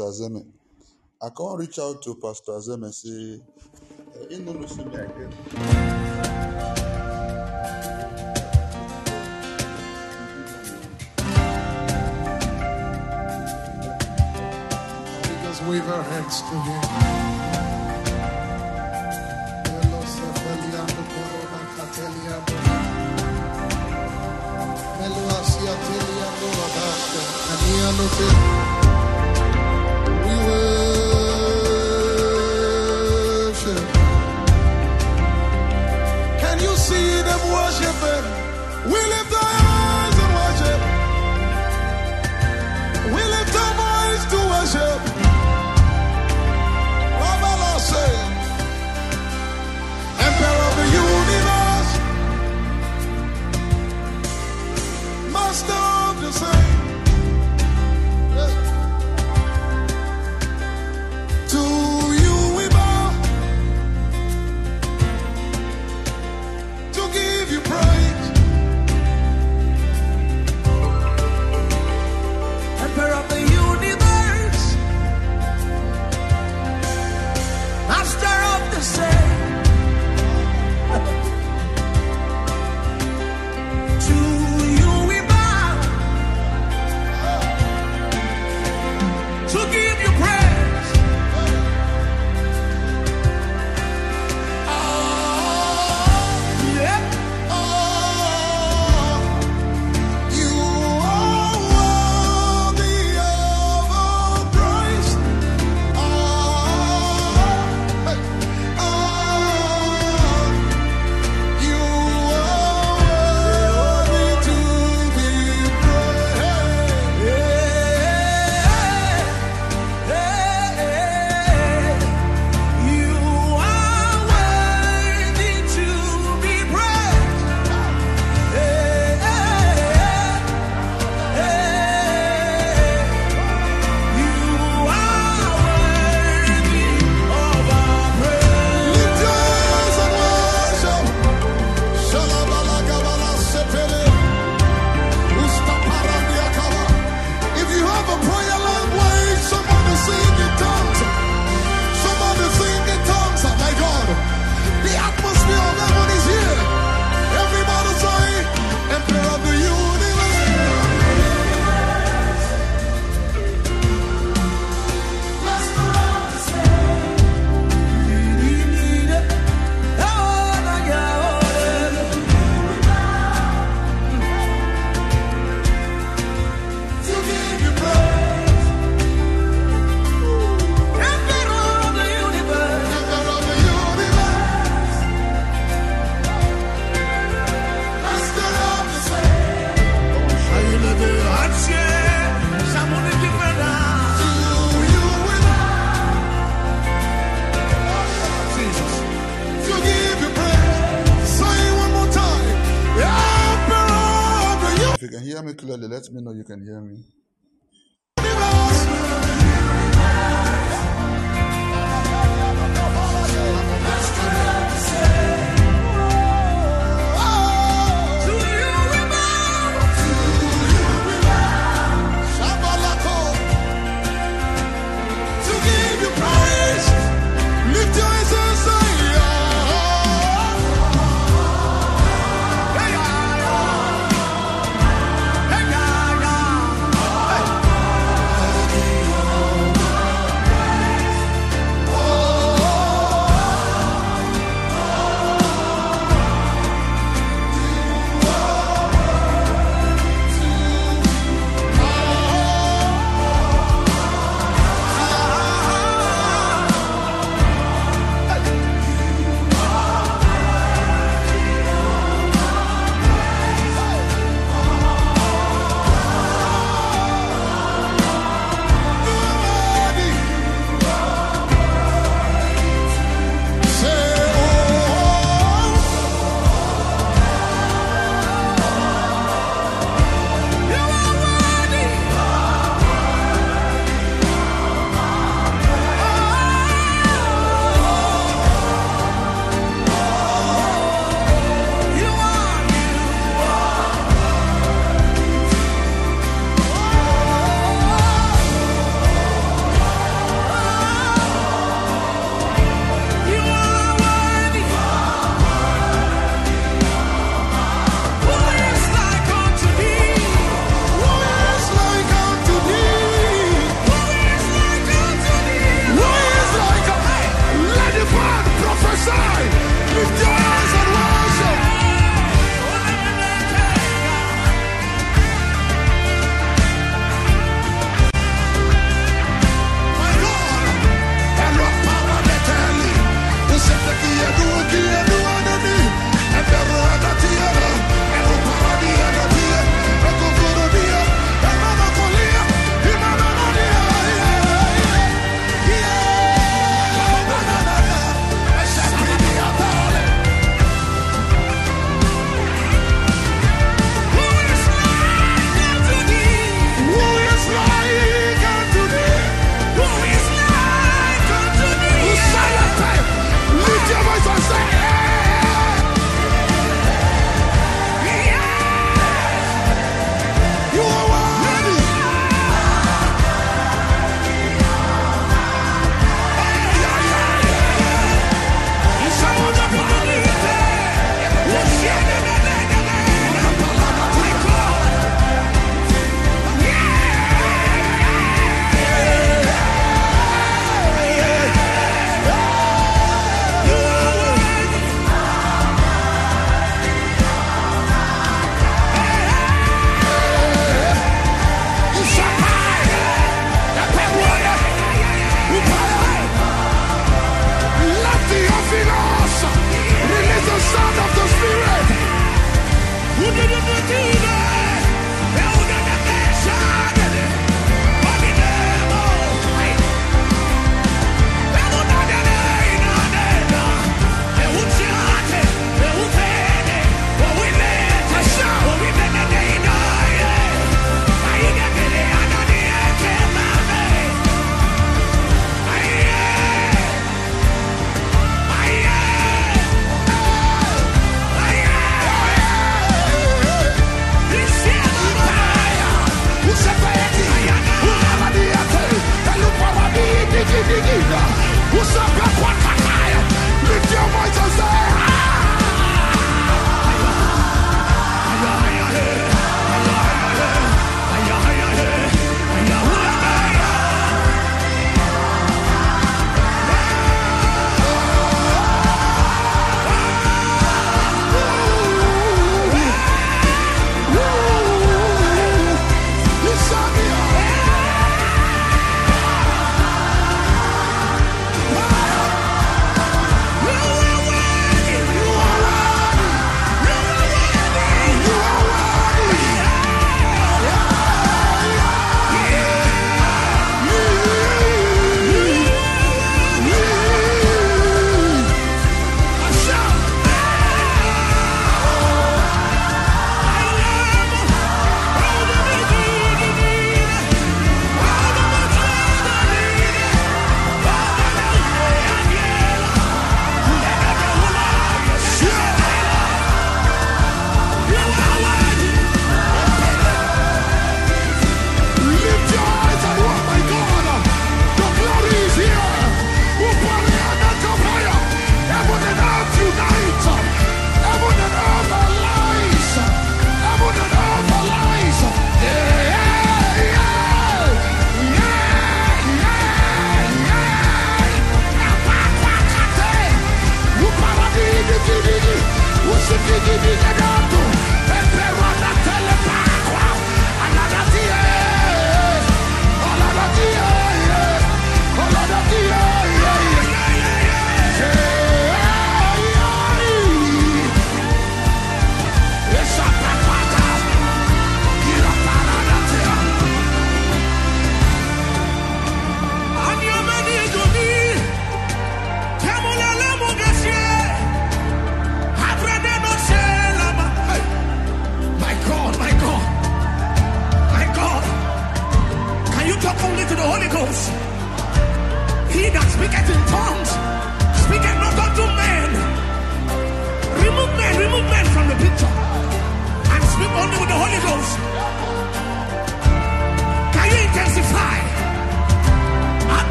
Azeme. I can't reach out to Pastor Azeme say, you know, see me again. Just wave our hands to him. Melo asia telia. worshiping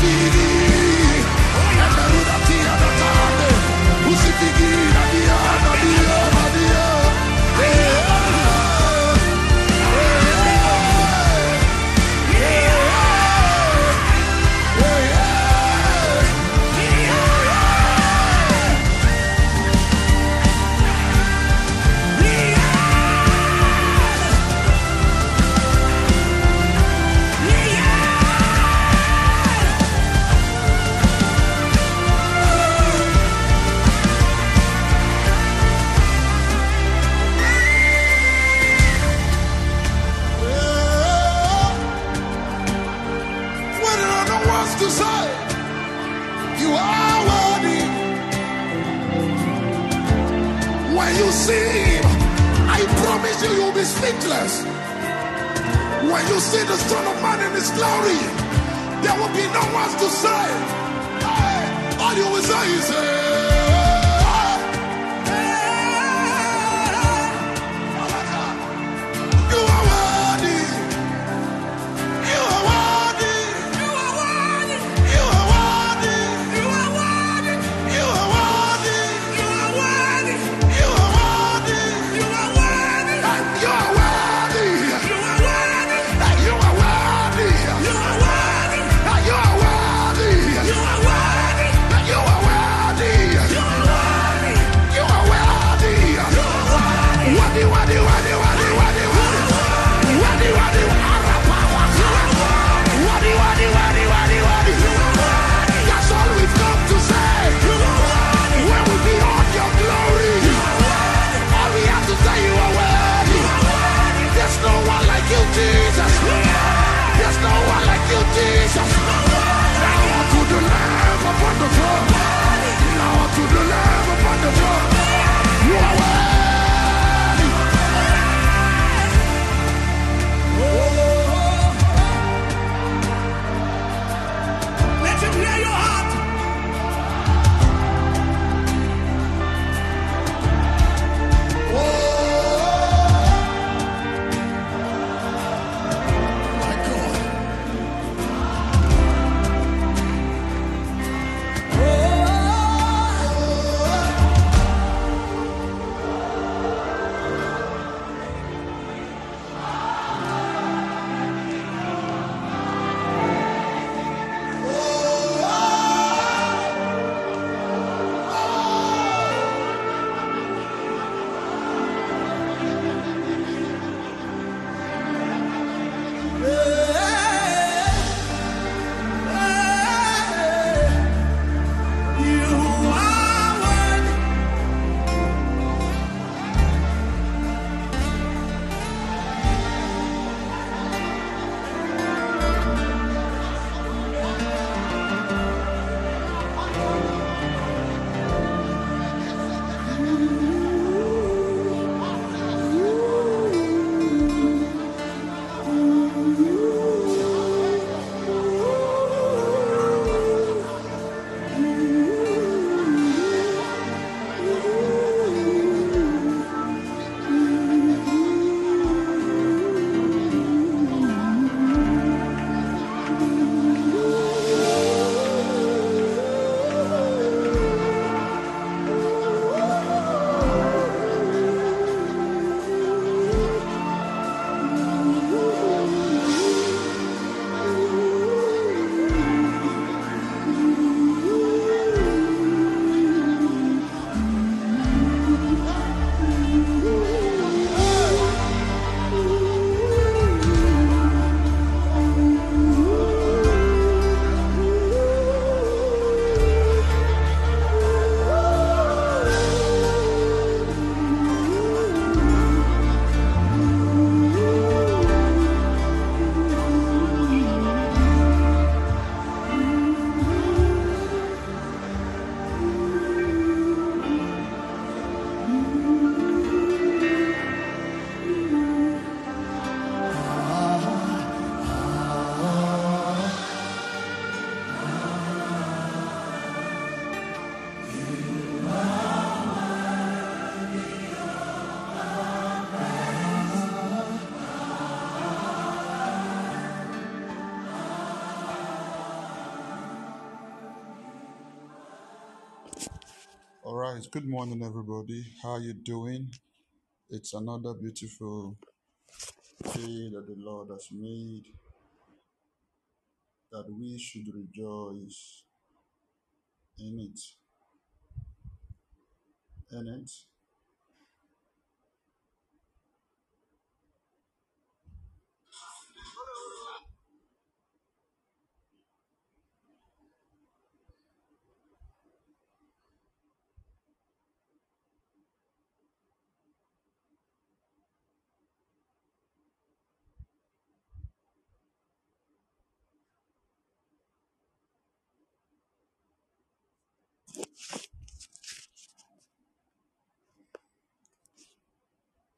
see the guys good morning everybody. How you doing? It's another beautiful day that the lord has made that we should rejoice in it. In it?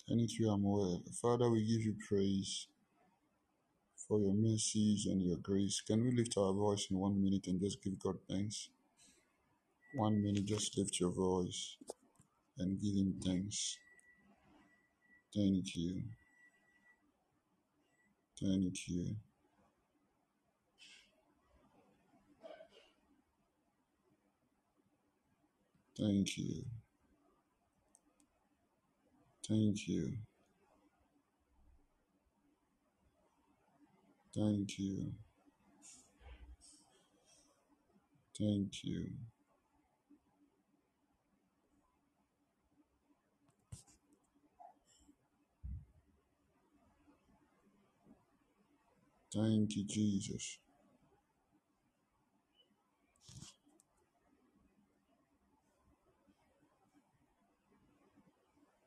Thank you, Amoel. Father, we give you praise for your mercies and your grace. Can we lift our voice in one minute and just give God thanks? One minute, just lift your voice and give Him thanks. Thank you. Thank you. Thank you. Thank you. Thank you. Thank you. Thank you, Jesus.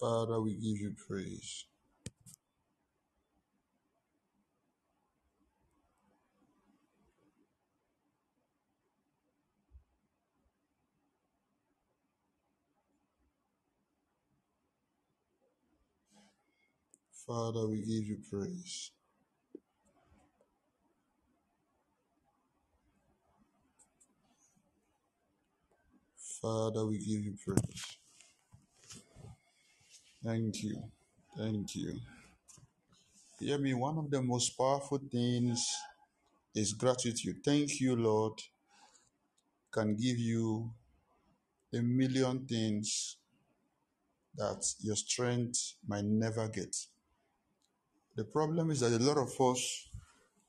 Father, we give you praise. Father, we give you praise. Father, we give you praise. Thank you. Thank you. Hear me, one of the most powerful things is gratitude. Thank you, Lord, can give you a million things that your strength might never get. The problem is that a lot of us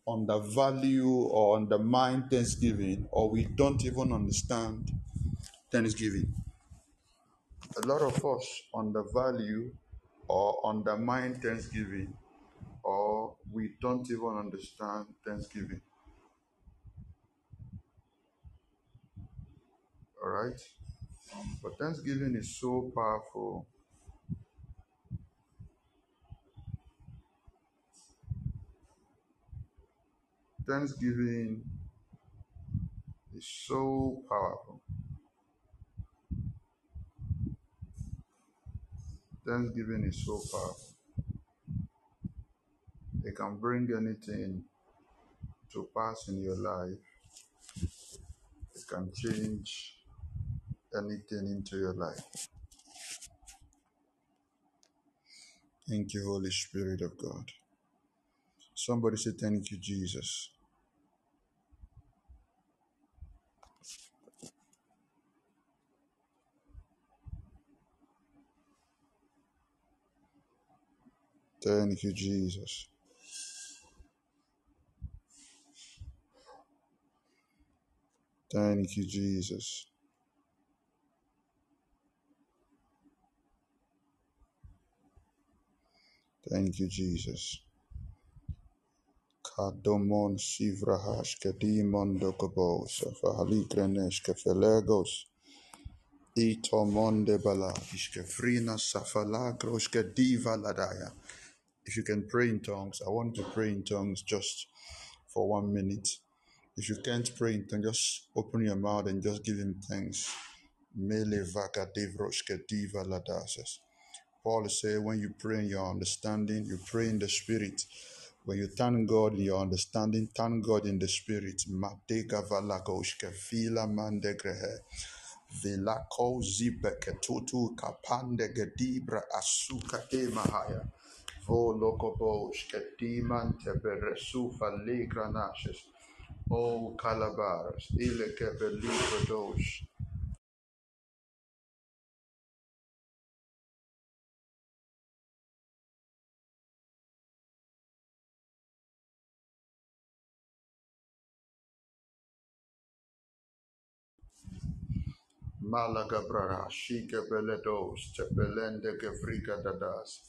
undervalue or undermine Thanksgiving, or we don't even understand Thanksgiving. A lot of us undervalue or undermine Thanksgiving, or we don't even understand Thanksgiving. All right? But Thanksgiving is so powerful. Thanksgiving is so powerful. Thanksgiving is so powerful. It can bring anything to pass in your life, it can change anything into your life. Thank you, Holy Spirit of God. Somebody say, Thank you, Jesus. Thank you, Jesus. Thank you, Jesus. Thank you, Jesus. Kadomon sivrahash kedimon dokobos fahaligrenesh kefelegos itomonde bala ishkefrina safalagros kediva ladaya. If you can pray in tongues, I want to pray in tongues just for one minute. If you can't pray in tongues, just open your mouth and just give him thanks. Mele. Paul saying when you pray in your understanding, you pray in the spirit. When you thank God in your understanding, thank God in the spirit. Vilako zibeke tutu kapande gedibra asuka emahaya. Vo lokobosh kediman teberesufa ligranashes. O calabaras, ile kebelibradosh. Malaga brara, shike beledos, tepelende gevriga dadas,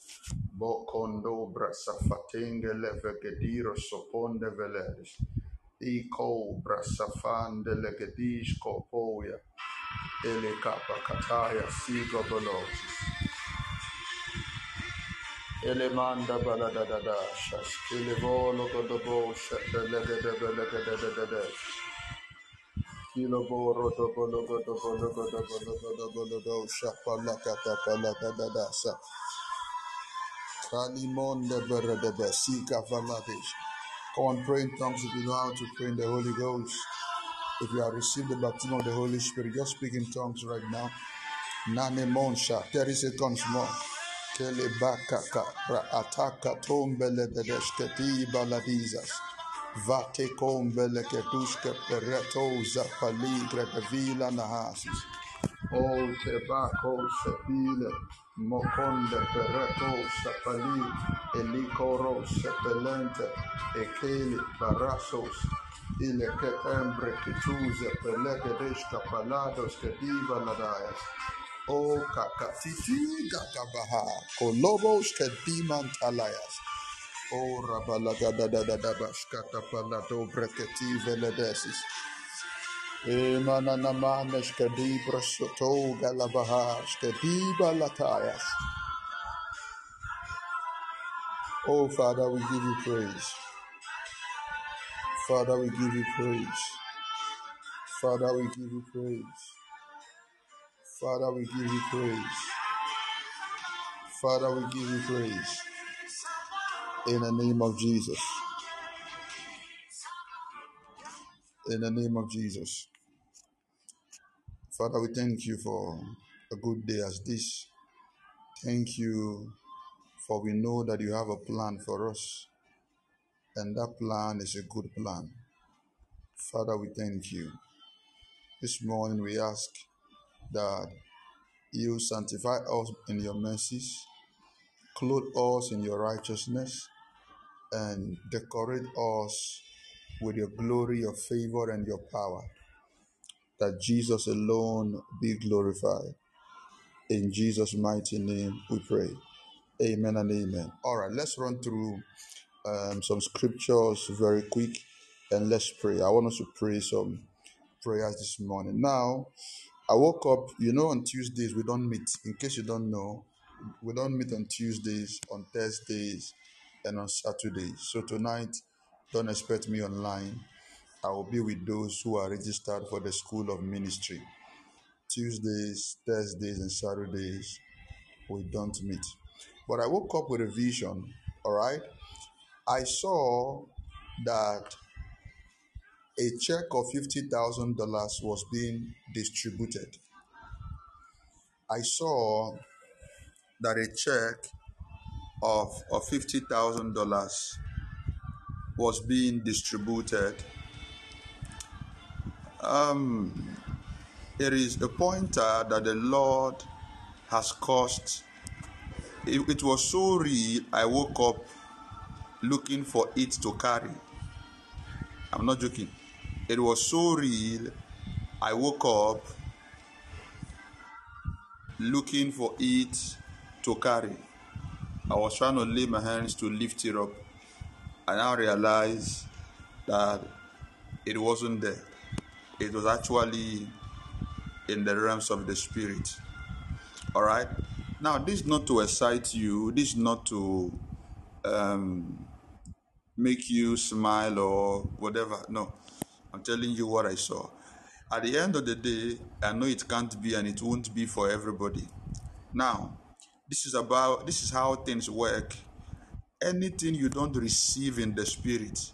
bokondo brasafatenge levegediro soponde veledes, iko brasafande legedish kopoya, ele kapa kataya sigo belosis, ele manda baladadada, shas, ele volo godobo, shepelegede belegede Come on, pray in tongues if you know how to pray in the Holy Ghost. If you have received the baptism of the Holy Spirit, just speak in tongues right now. Nane monsha, 30 seconds more. Kele bakaka, pra ataka tombele de desketi baladizas. Vate kombele ketuske pereto zapaligre de vila nahasis. O tebako sepile, mokonde pereto sapali, elikoro sepelente, ekeli barasos, ile que embre kituze pelege deshka palados que diva ladayas. O kakatiti gagabaha, kolobos que dimantalayas. O rabalagada palado breketi veledesis. Emananamanesh kadibra soto galabahas kadiba latayas. Oh Father, we give you praise. Father, we give you praise. Father, we give you praise. Father, we give you praise. Father, we give you praise. In the name of Jesus. In the name of Jesus. Father, we thank you for a good day as this. Thank you for we know that you have a plan for us, and that plan is a good plan. Father, we thank you. This morning we ask that you sanctify us in your mercies, clothe us in your righteousness, and decorate us with your glory, your favor, and your power. That Jesus alone be glorified. In Jesus' mighty name we pray. Amen and amen. All right, let's run through um, some scriptures very quick and let's pray. I want us to pray some prayers this morning. Now, I woke up, you know, on Tuesdays we don't meet. In case you don't know, we don't meet on Tuesdays, on Thursdays, and on Saturdays. So tonight, don't expect me online. I will be with those who are registered for the School of Ministry. Tuesdays, Thursdays, and Saturdays, we don't meet. But I woke up with a vision, all right? I saw that a check of $50,000 was being distributed. I saw that a check of, of $50,000 was being distributed. Um, there is a pointer that the Lord has caused. It, it was so real, I woke up looking for it to carry. I'm not joking. It was so real, I woke up looking for it to carry. I was trying to lay my hands to lift it up. And I now realized that it wasn't there. It was actually in the realms of the spirit. All right. Now, this is not to excite you. This is not to um, make you smile or whatever. No, I'm telling you what I saw. At the end of the day, I know it can't be and it won't be for everybody. Now, this is about this is how things work. Anything you don't receive in the spirit,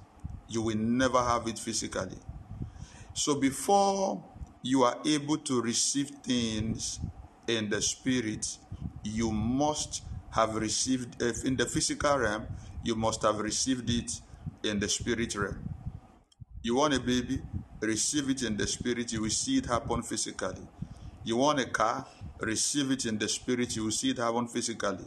you will never have it physically. So before you are able to receive things in the spirit, you must have received in the physical realm, you must have received it in the spirit realm. You want a baby, receive it in the spirit, you will see it happen physically. You want a car, receive it in the spirit, you will see it happen physically.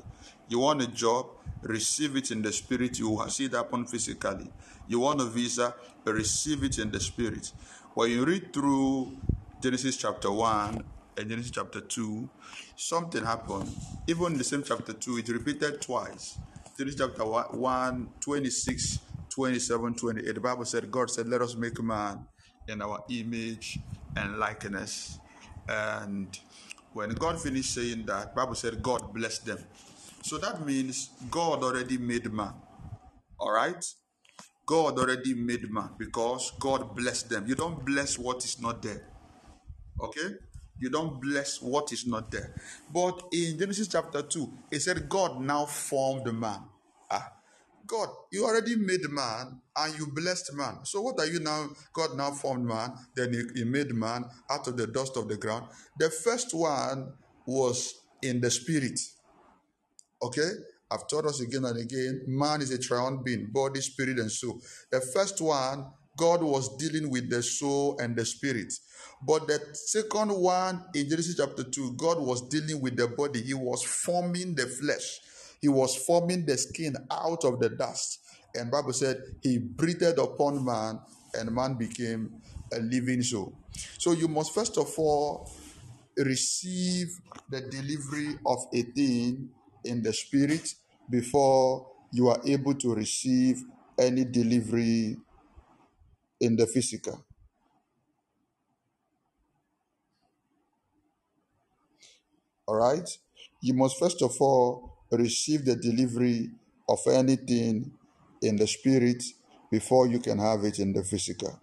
You want a job, receive it in the spirit, you will see it happen physically. You want a visa, receive it in the spirit. When you read through Genesis chapter 1 and Genesis chapter 2, something happened. Even in the same chapter 2, it repeated twice. Genesis chapter 1, 26, 27, 28. The Bible said, God said, Let us make man in our image and likeness. And when God finished saying that, Bible said God blessed them. So that means God already made man. All right? God already made man because God blessed them. You don't bless what is not there. Okay? You don't bless what is not there. But in Genesis chapter 2, it said God now formed man. God, you already made man and you blessed man. So what are you now? God now formed man, then he, he made man out of the dust of the ground. The first one was in the spirit. Okay? I've taught us again and again, man is a triune being, body, spirit, and soul. The first one, God was dealing with the soul and the spirit. But the second one in Genesis chapter 2, God was dealing with the body. He was forming the flesh. He was forming the skin out of the dust. And Bible said he breathed upon man and man became a living soul. So you must first of all receive the delivery of a thing in the spirit before you are able to receive any delivery in the physical. All right? You must first of all receive the delivery of anything in the spirit before you can have it in the physical.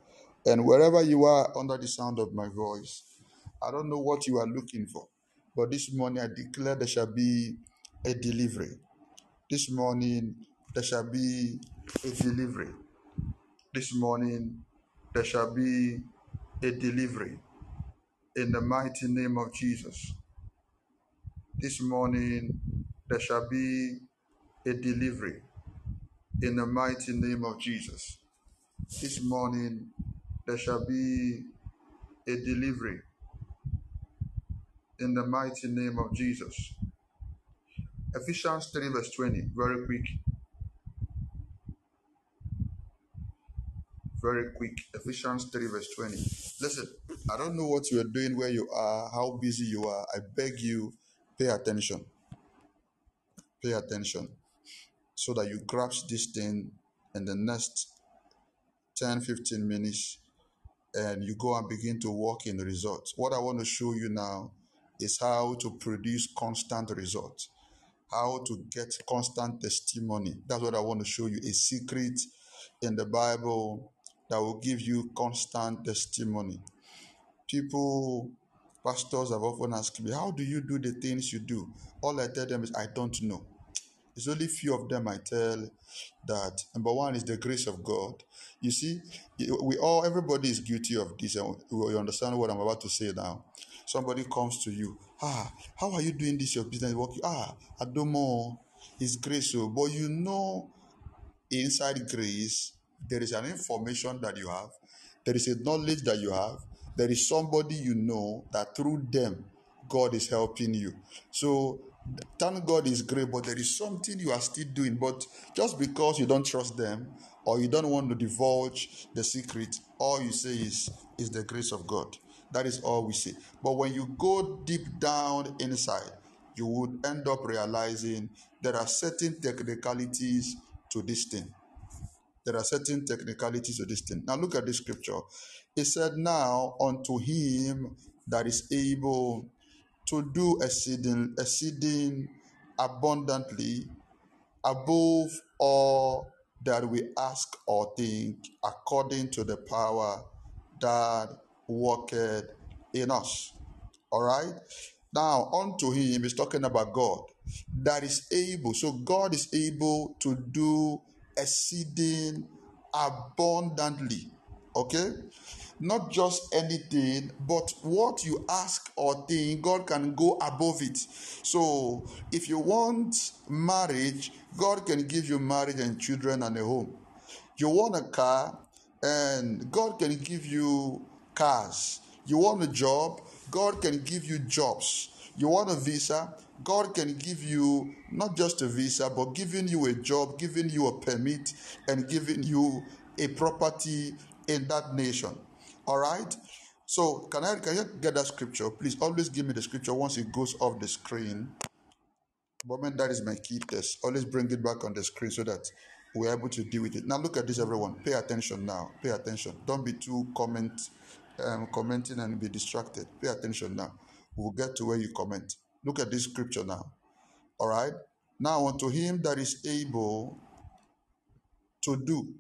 And wherever you are under the sound of my voice, I don't know what you are looking for, but this morning I declare there shall be a delivery. This morning there shall be a delivery. This morning there shall be a delivery in the mighty name of Jesus. This morning there shall be a delivery in the mighty name of Jesus. This morning there shall be a delivery in the mighty name of Jesus. Ephesians 3, verse 20, very quick. Very quick. Ephesians 3, verse 20. Listen, I don't know what you are doing, where you are, how busy you are. I beg you, pay attention. Pay attention so that you grasp this thing in the next 10 15 minutes and you go and begin to walk in the results. What I want to show you now is how to produce constant results, how to get constant testimony. That's what I want to show you a secret in the Bible that will give you constant testimony. People, pastors have often asked me, How do you do the things you do? All I tell them is, I don't know. It's only a few of them I tell that number one is the grace of God. You see, we all everybody is guilty of this, you understand what I'm about to say now. Somebody comes to you, ah, how are you doing this? Your business work? Ah, I don't know. It's grace, so but you know, inside grace, there is an information that you have, there is a knowledge that you have, there is somebody you know that through them God is helping you. So thank God is great, but there is something you are still doing. But just because you don't trust them or you don't want to divulge the secret, all you say is is the grace of God. That is all we say. But when you go deep down inside, you would end up realizing there are certain technicalities to this thing. There are certain technicalities to this thing. Now look at this scripture. It said, Now unto him that is able to do exceeding, exceeding abundantly above all that we ask or think, according to the power that worketh in us. All right. Now, unto him is talking about God that is able. So, God is able to do exceeding abundantly. Okay? Not just anything, but what you ask or think, God can go above it. So, if you want marriage, God can give you marriage and children and a home. You want a car, and God can give you cars. You want a job, God can give you jobs. You want a visa, God can give you not just a visa, but giving you a job, giving you a permit, and giving you a property in that nation. All right? So can I can you get that scripture? Please always give me the scripture once it goes off the screen. Moment that is my key test. Always bring it back on the screen so that we're able to deal with it. Now look at this, everyone. Pay attention now. Pay attention. Don't be too comment, um, commenting and be distracted. Pay attention now. We'll get to where you comment. Look at this scripture now. All right. Now unto him that is able to do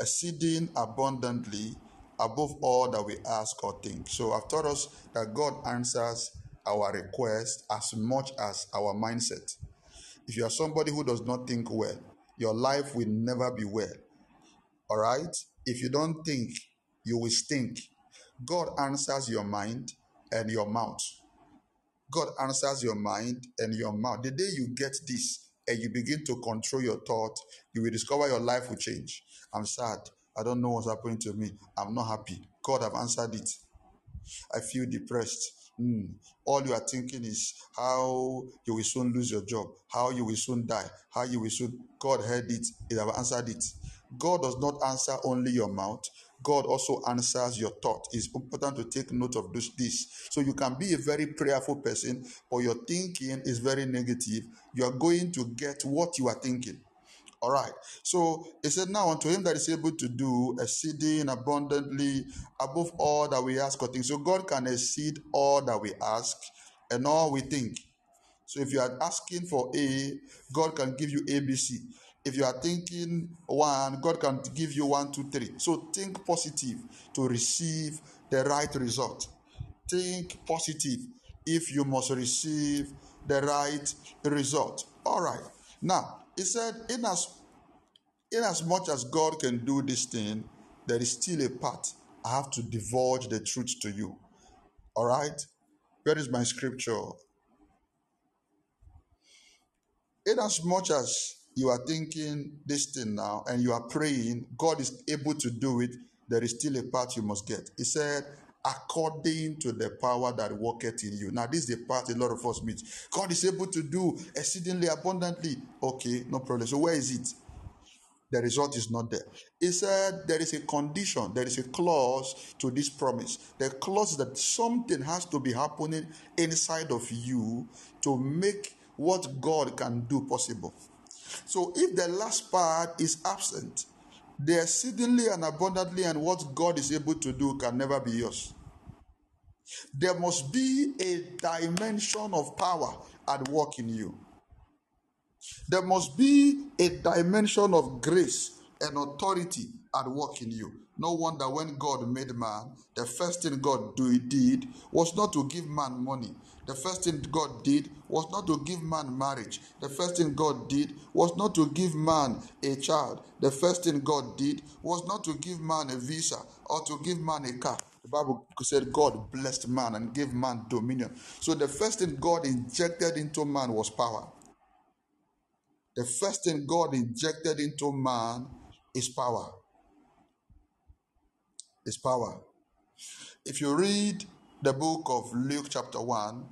exceeding abundantly above all that we ask or think. So I've taught us that God answers our request as much as our mindset. If you are somebody who does not think well, your life will never be well. All right? If you don't think, you will stink. God answers your mind and your mouth. God answers your mind and your mouth. The day you get this and you begin to control your thought, you will discover your life will change. I'm sad. I don't know what's happening to me. I'm not happy. God have answered it. I feel depressed. Hmm. All you are thinking is how you will soon lose your job, how you will soon die, how you will soon. God heard it, He have answered it. God does not answer only your mouth. God also answers your thought. It's important to take note of this, this. So you can be a very prayerful person, but your thinking is very negative. You are going to get what you are thinking. All right. So he said, Now unto him that is able to do exceeding abundantly above all that we ask or think. So God can exceed all that we ask and all we think. So if you are asking for A, God can give you ABC. If you are thinking one, God can give you one, two, three. So think positive to receive the right result. Think positive if you must receive the right result. All right. Now, he said, in as, in as much as God can do this thing, there is still a part. I have to divulge the truth to you. All right? Where is my scripture? In as much as you are thinking this thing now and you are praying, God is able to do it, there is still a part you must get. He said, according to the power that worketh in you. Now, this is the part a lot of us meet. God is able to do exceedingly abundantly. Okay, no problem. So, where is it? The result is not there. He said there is a condition, there is a clause to this promise. The clause is that something has to be happening inside of you to make what God can do possible. So if the last part is absent, the exceedingly and abundantly and what God is able to do can never be yours. There must be a dimension of power at work in you. There must be a dimension of grace and authority at work in you. No wonder when God made man, the first thing God do, did was not to give man money. The first thing God did was not to give man marriage. The first thing God did was not to give man a child. The first thing God did was not to give man a visa or to give man a car. The Bible said God blessed man and gave man dominion. So the first thing God injected into man was power. The first thing God injected into man is power. Is power. If you read the book of Luke, chapter 1,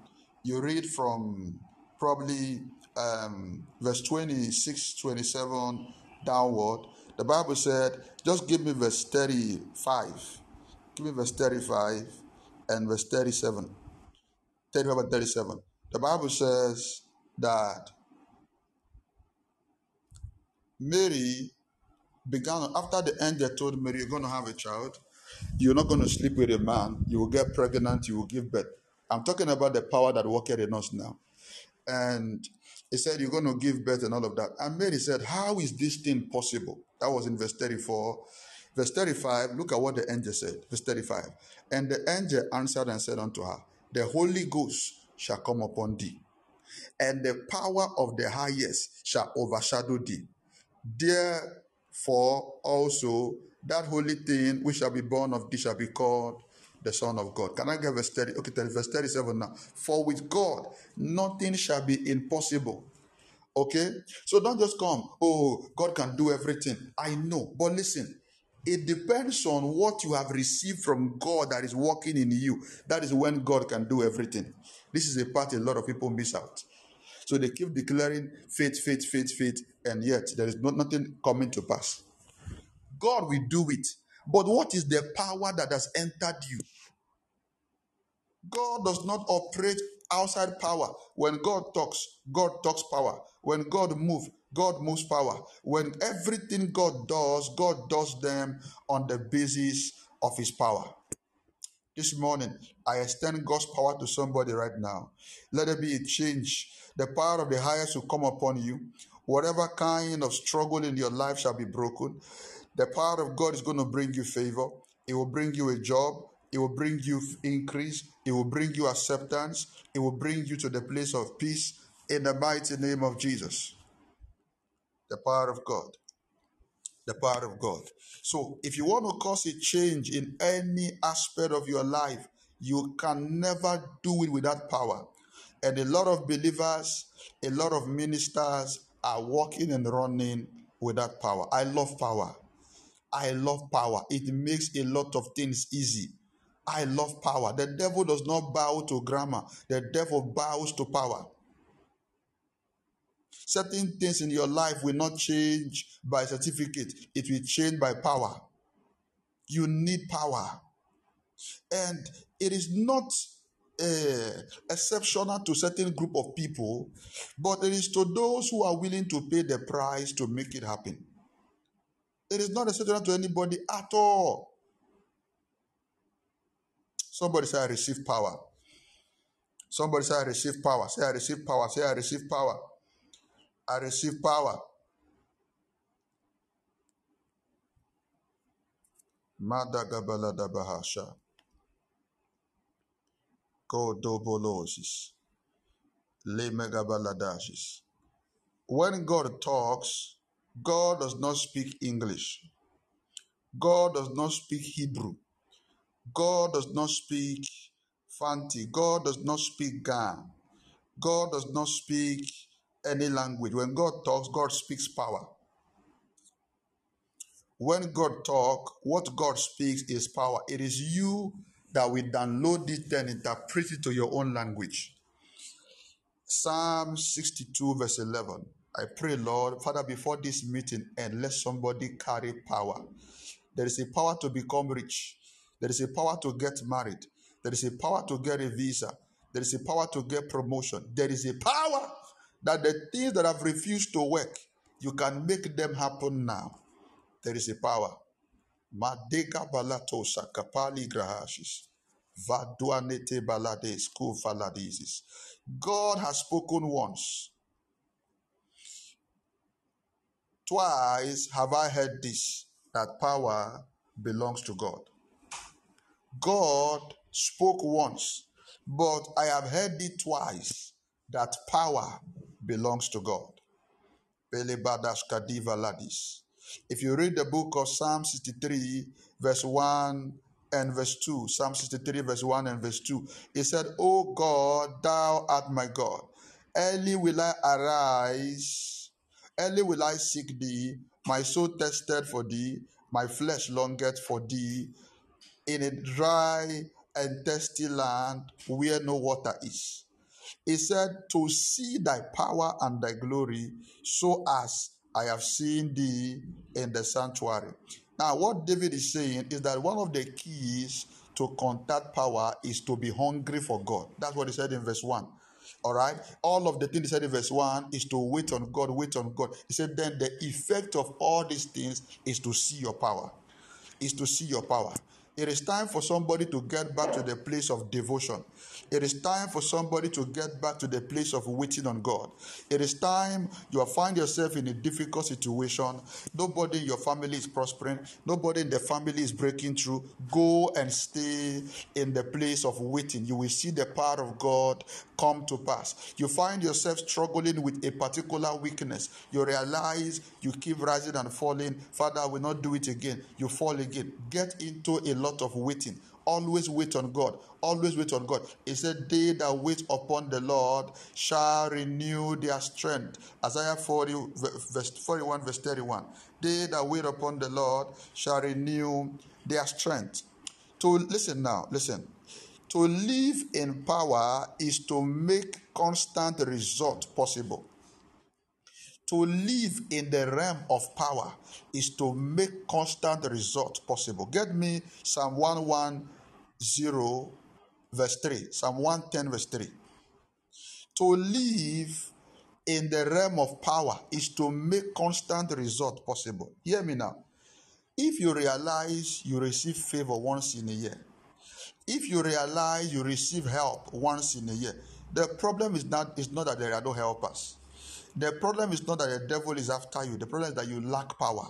you read from probably um, verse 26, 27 downward. The Bible said, just give me verse 35. Give me verse 35 and verse 37. 35 and 37. The Bible says that Mary began, after the angel told Mary, You're going to have a child, you're not going to sleep with a man, you will get pregnant, you will give birth. I'm talking about the power that worketh in us now. And he said, You're going to give birth and all of that. And Mary said, How is this thing possible? That was in verse 34. Verse 35, look at what the angel said. Verse 35. And the angel answered and said unto her, The Holy Ghost shall come upon thee, and the power of the highest shall overshadow thee. Therefore, also that holy thing which shall be born of thee shall be called the Son of God. Can I get verse 30? Okay, 30, verse 37 now. For with God nothing shall be impossible. Okay? So don't just come, oh, God can do everything. I know. But listen, it depends on what you have received from God that is working in you. That is when God can do everything. This is a part a lot of people miss out. So they keep declaring faith, faith, faith, faith, and yet there is not, nothing coming to pass. God will do it. But what is the power that has entered you? God does not operate outside power. When God talks, God talks power. When God moves, God moves power. When everything God does, God does them on the basis of his power. This morning, I extend God's power to somebody right now. Let there be a change. The power of the highest will come upon you. Whatever kind of struggle in your life shall be broken. The power of God is going to bring you favor. It will bring you a job. It will bring you increase. It will bring you acceptance. It will bring you to the place of peace in the mighty name of Jesus. The power of God the power of God. So, if you want to cause a change in any aspect of your life, you can never do it without power. And a lot of believers, a lot of ministers are walking and running without power. I love power. I love power. It makes a lot of things easy. I love power. The devil does not bow to grammar, the devil bows to power. Certain things in your life will not change by certificate, it will change by power. You need power. And it is not uh, exceptional to certain group of people, but it is to those who are willing to pay the price to make it happen. It is not exceptional to anybody at all. Somebody say, I receive power. Somebody say, I receive power. Say, I receive power. Say, I receive power. I receive power. Madagabaladabahasha. Kodobolosis. Lemegabaladashis. When God talks, God does not speak English. God does not speak Hebrew. God does not speak Fanti. God does not speak Ga. God does not speak any language. When God talks, God speaks power. When God talks, what God speaks is power. It is you that will download it and interpret it to your own language. Psalm 62, verse 11. I pray, Lord, Father, before this meeting, and let somebody carry power. There is a power to become rich. There is a power to get married. There is a power to get a visa. There is a power to get promotion. There is a power that the things that have refused to work, you can make them happen now. There is a power. Madeka balato sakapali grahashis. Vaduanete balades kuvaladisis. God has spoken once. Twice have I heard this that power belongs to God. God spoke once, but I have heard it twice that power belongs to God. If you read the book of Psalm 63, verse 1 and verse 2, Psalm 63, verse 1 and verse 2, it said, O God, thou art my God. Early will I arise, early will I seek thee. My soul tested for thee, my flesh longeth for thee in a dry and thirsty land where no water is. He said, To see thy power and thy glory, so as I have seen thee in the sanctuary. Now, what David is saying is that one of the keys to contact power is to be hungry for God. That's what he said in verse 1. All right. All of the things he said in verse 1 is to wait on God, wait on God. He said, then the effect of all these things is to see your power. Is to see your power. It is time for somebody to get back to the place of devotion. It is time for somebody to get back to the place of waiting on God. It is time you find yourself in a difficult situation. Nobody in your family is prospering. Nobody in the family is breaking through. Go and stay in the place of waiting. You will see the power of God come to pass. You find yourself struggling with a particular weakness. You realize you keep rising and falling. Father, I will not do it again. You fall again. Get into a lot of waiting. Always wait on God. Always wait on God. He said, They that wait upon the Lord shall renew their strength. Isaiah 40, verse 41, verse 31. They that wait upon the Lord shall renew their strength. To listen now, listen. To live in power is to make constant result possible. To live in the realm of power is to make constant result possible. Get me Psalm 110 verse 3. Psalm 110, verse 3. To live in the realm of power is to make constant result possible. Hear me now. If you realize you receive favor once in a year, if you realize you receive help once in a year, the problem is not is not that there are no helpers. The problem is not that the devil is after you. The problem is that you lack power.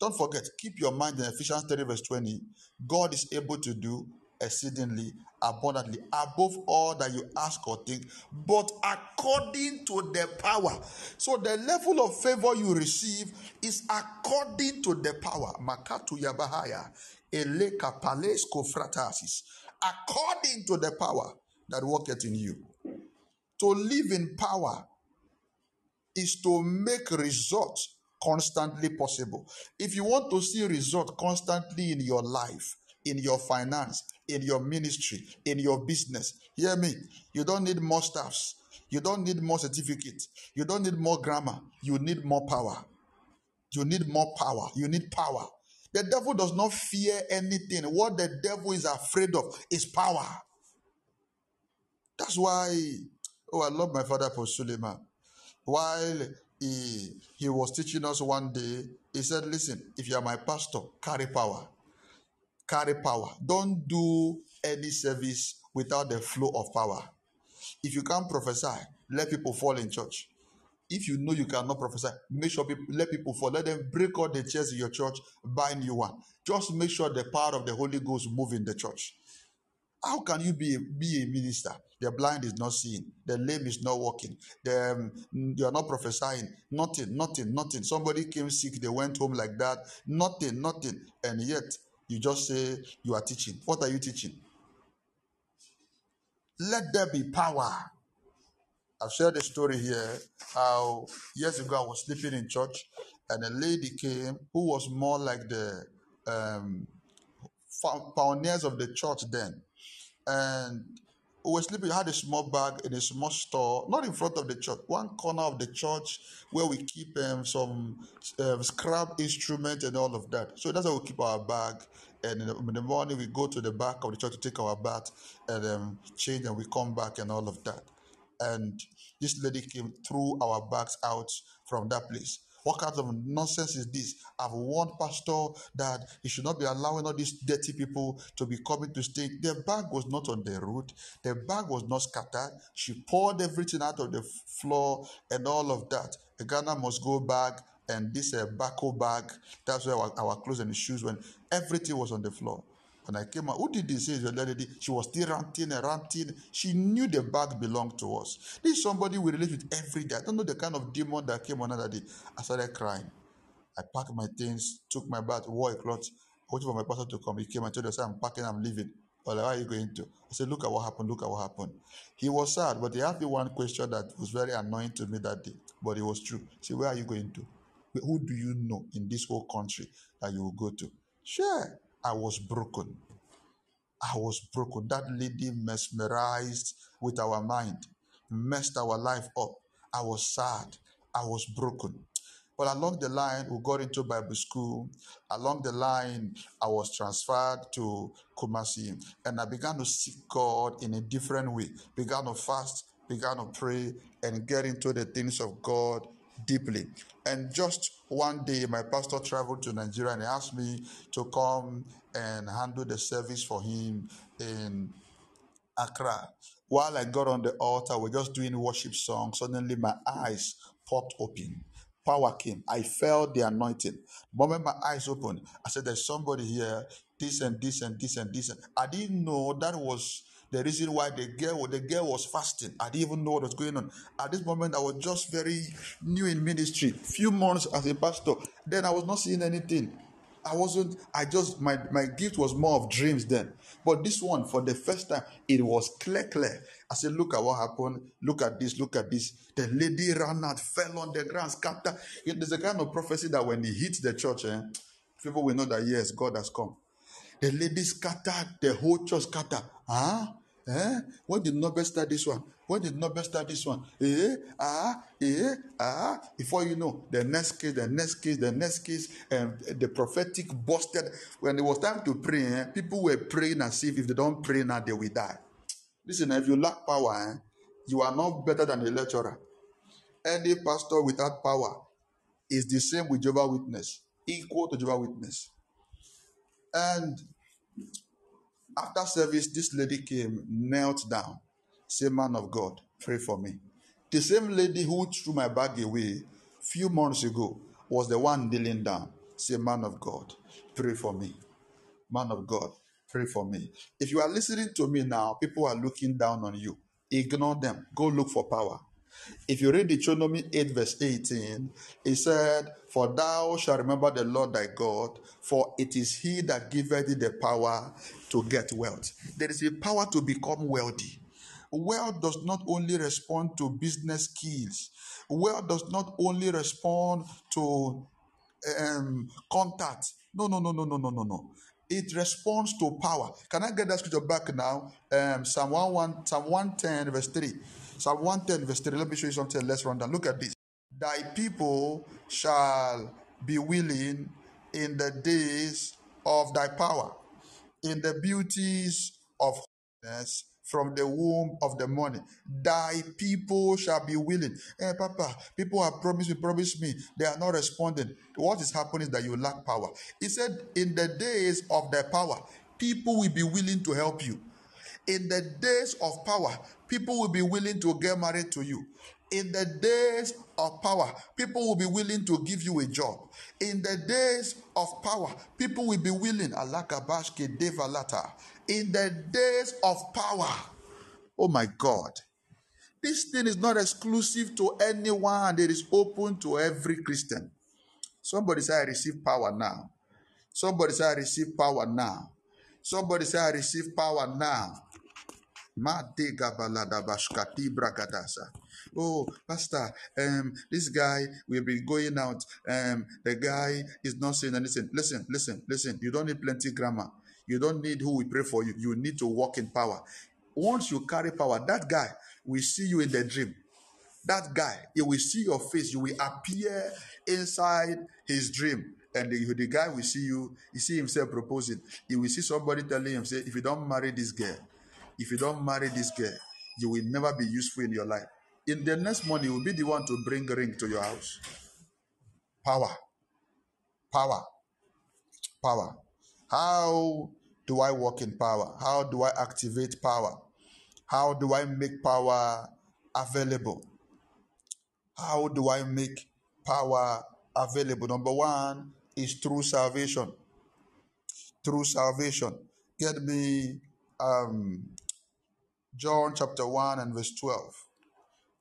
Don't forget, keep your mind in Ephesians 3, verse 20. God is able to do exceedingly abundantly above all that you ask or think, but according to the power. So the level of favor you receive is according to the power. Makatu Yabahaya, Eleka Pales Kofratasis. According to the power that worketh in you. To live in power is to make results constantly possible. If you want to see results constantly in your life, in your finance, in your ministry, in your business, hear me. You don't need more staffs. You don't need more certificates. You don't need more grammar. You need more power. You need more power. You need power. The devil does not fear anything. What the devil is afraid of is power. That's why, oh, I love my father, Paul Suleiman. While he, he was teaching us one day, he said, Listen, if you are my pastor, carry power. Carry power. Don't do any service without the flow of power. If you can't prophesy, let people fall in church. If you know you cannot prophesy, make sure people let people fall. Let them break all the chairs in your church, buy new one. Just make sure the power of the Holy Ghost move in the church. How can you be a, be a minister? The blind is not seeing, the lame is not walking, the, um, you are not prophesying. Nothing, nothing, nothing. Somebody came sick, they went home like that. Nothing, nothing. And yet, you just say you are teaching. What are you teaching? Let there be power. I've shared a story here how years ago I was sleeping in church and a lady came who was more like the um, pioneers of the church then and we were sleeping. We had a small bag in a small store, not in front of the church, one corner of the church where we keep um, some um, scrap instrument and all of that. So that's how we keep our bag. And in the, in the morning, we go to the back of the church to take our bath and um, change, and we come back and all of that. And this lady came threw our bags out from that place. What kind of nonsense is this? I've warned Pastor that he should not be allowing all these dirty people to be coming to stay. The bag was not on the road, the bag was not scattered. She poured everything out of the floor and all of that. The Ghana must go back and this uh, baco bag. That's where our, our clothes and shoes went. Everything was on the floor. When I came out, who did this? Says lady. She was still ranting and ranting. She knew the bag belonged to us. This is somebody we relate with every day. I don't know the kind of demon that came on that day. I started crying. I packed my things, took my bath, wore a cloth, waited for my pastor to come. He came and told us, I'm packing, I'm leaving. Well, where are you going to? I said, Look at what happened, look at what happened. He was sad, but he asked me one question that was very annoying to me that day, but it was true. He said, Where are you going to? Who do you know in this whole country that you will go to? Sure, I was broken. I was broken. That lady mesmerized with our mind, messed our life up. I was sad. I was broken. But along the line, we got into Bible school. Along the line, I was transferred to Kumasi, and I began to seek God in a different way. Began to fast, began to pray, and get into the things of God deeply. And just one day, my pastor traveled to Nigeria and he asked me to come and handle the service for him in Accra. While I got on the altar, we're just doing worship songs. Suddenly, my eyes popped open. Power came. I felt the anointing. The moment my eyes opened, I said, There's somebody here, this and this and this and this. I didn't know that was the reason why the girl the girl was fasting. I didn't even know what was going on. At this moment, I was just very new in ministry, few months as a pastor. Then I was not seeing anything. I wasn't, I just, my, my gift was more of dreams then. But this one, for the first time, it was clear, clear. I said, look at what happened. Look at this, look at this. The lady ran out, fell on the ground, scattered. There's a kind of prophecy that when he hits the church, eh, people will know that, yes, God has come. The lady scattered, the whole church scattered. Huh? Eh? When did Nobel start this one? When did not start this one? Eh, ah, eh, ah. Before you know, the next case, the next case, the next case, and the prophetic busted. When it was time to pray, eh, people were praying as if if they don't pray now, they will die. Listen, if you lack power, eh, you are not better than a lecturer. Any pastor without power is the same with Jehovah Witness, equal to Jehovah Witness. And after service, this lady came, knelt down, said, Man of God, pray for me. The same lady who threw my bag away few months ago was the one kneeling down. Say, Man of God, pray for me. Man of God, pray for me. If you are listening to me now, people are looking down on you. Ignore them. Go look for power. If you read Deuteronomy 8, verse 18, it said, For thou shalt remember the Lord thy God, for it is he that giveth thee the power to get wealth. There is a power to become wealthy. Wealth does not only respond to business skills, wealth does not only respond to um, contact. No, no, no, no, no, no, no, no. It responds to power. Can I get that scripture back now? Um, Psalm 1, Psalm 110, verse 3. Psalm 110, verse 3. Let me show you something. Let's run down. Look at this. Thy people shall be willing in the days of thy power, in the beauties of holiness from the womb of the morning. Thy people shall be willing. Hey, Papa, people have promised me, promised me. They are not responding. What is happening is that you lack power. He said, In the days of thy power, people will be willing to help you. In the days of power, people will be willing to get married to you. In the days of power, people will be willing to give you a job. In the days of power, people will be willing. Alakabashke devalata. In the days of power, oh my God, this thing is not exclusive to anyone. It is open to every Christian. Somebody say, I receive power now. Somebody say, I receive power now. Somebody say, I receive power now. Oh, Pastor, um, this guy will be going out. Um, the guy is not saying anything. Listen, listen, listen. You don't need plenty grammar. You don't need who will pray for you. You need to walk in power. Once you carry power, that guy will see you in the dream. That guy, he will see your face. You will appear inside his dream. And the, the guy will see you, he see himself proposing. He will see somebody telling him, say, if you don't marry this girl, if you don't marry this girl, you will never be useful in your life. In the next morning, you will be the one to bring ring to your house. Power. Power. Power. How do I work in power? How do I activate power? How do I make power available? How do I make power available? Number one is through salvation. Through salvation. Get me um, John chapter 1 and verse 12.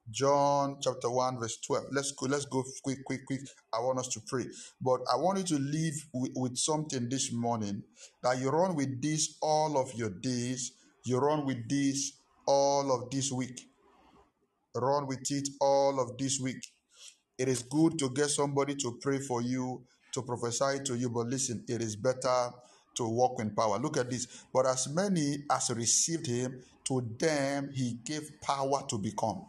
John chapter 1, verse 12. Let's go, let's go quick, quick, quick. I want us to pray. But I want you to leave with, with something this morning that you run with this all of your days. You run with this all of this week. Run with it all of this week. It is good to get somebody to pray for you, to prophesy to you, but listen, it is better to walk in power. Look at this. But as many as received him, to them he gave power to become.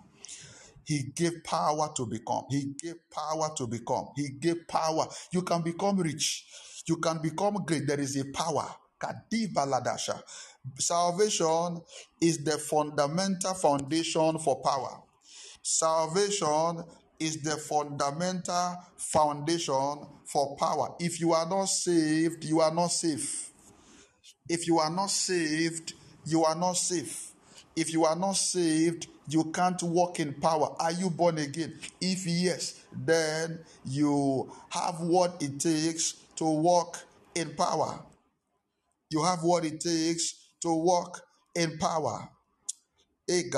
He gave power to become. He gave power to become. He gave power. You can become rich. You can become great. There is a power. Salvation is the fundamental foundation for power. Salvation is the fundamental foundation for power. If you are not saved, you are not safe. If you are not saved, you are not safe. If you are not saved, you can't walk in power. Are you born again? If yes, then you have what it takes to walk in power. You have what it takes to walk in power. If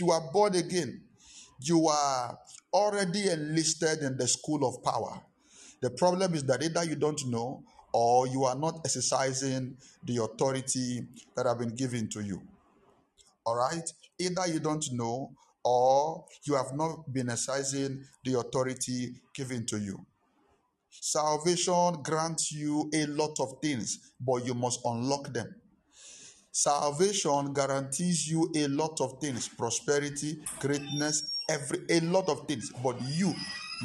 you are born again, you are already enlisted in the school of power. The problem is that either you don't know or you are not exercising the authority that have been given to you. All right? Either you don't know or you have not been exercising the authority given to you. Salvation grants you a lot of things, but you must unlock them. Salvation guarantees you a lot of things prosperity, greatness, every a lot of things, but you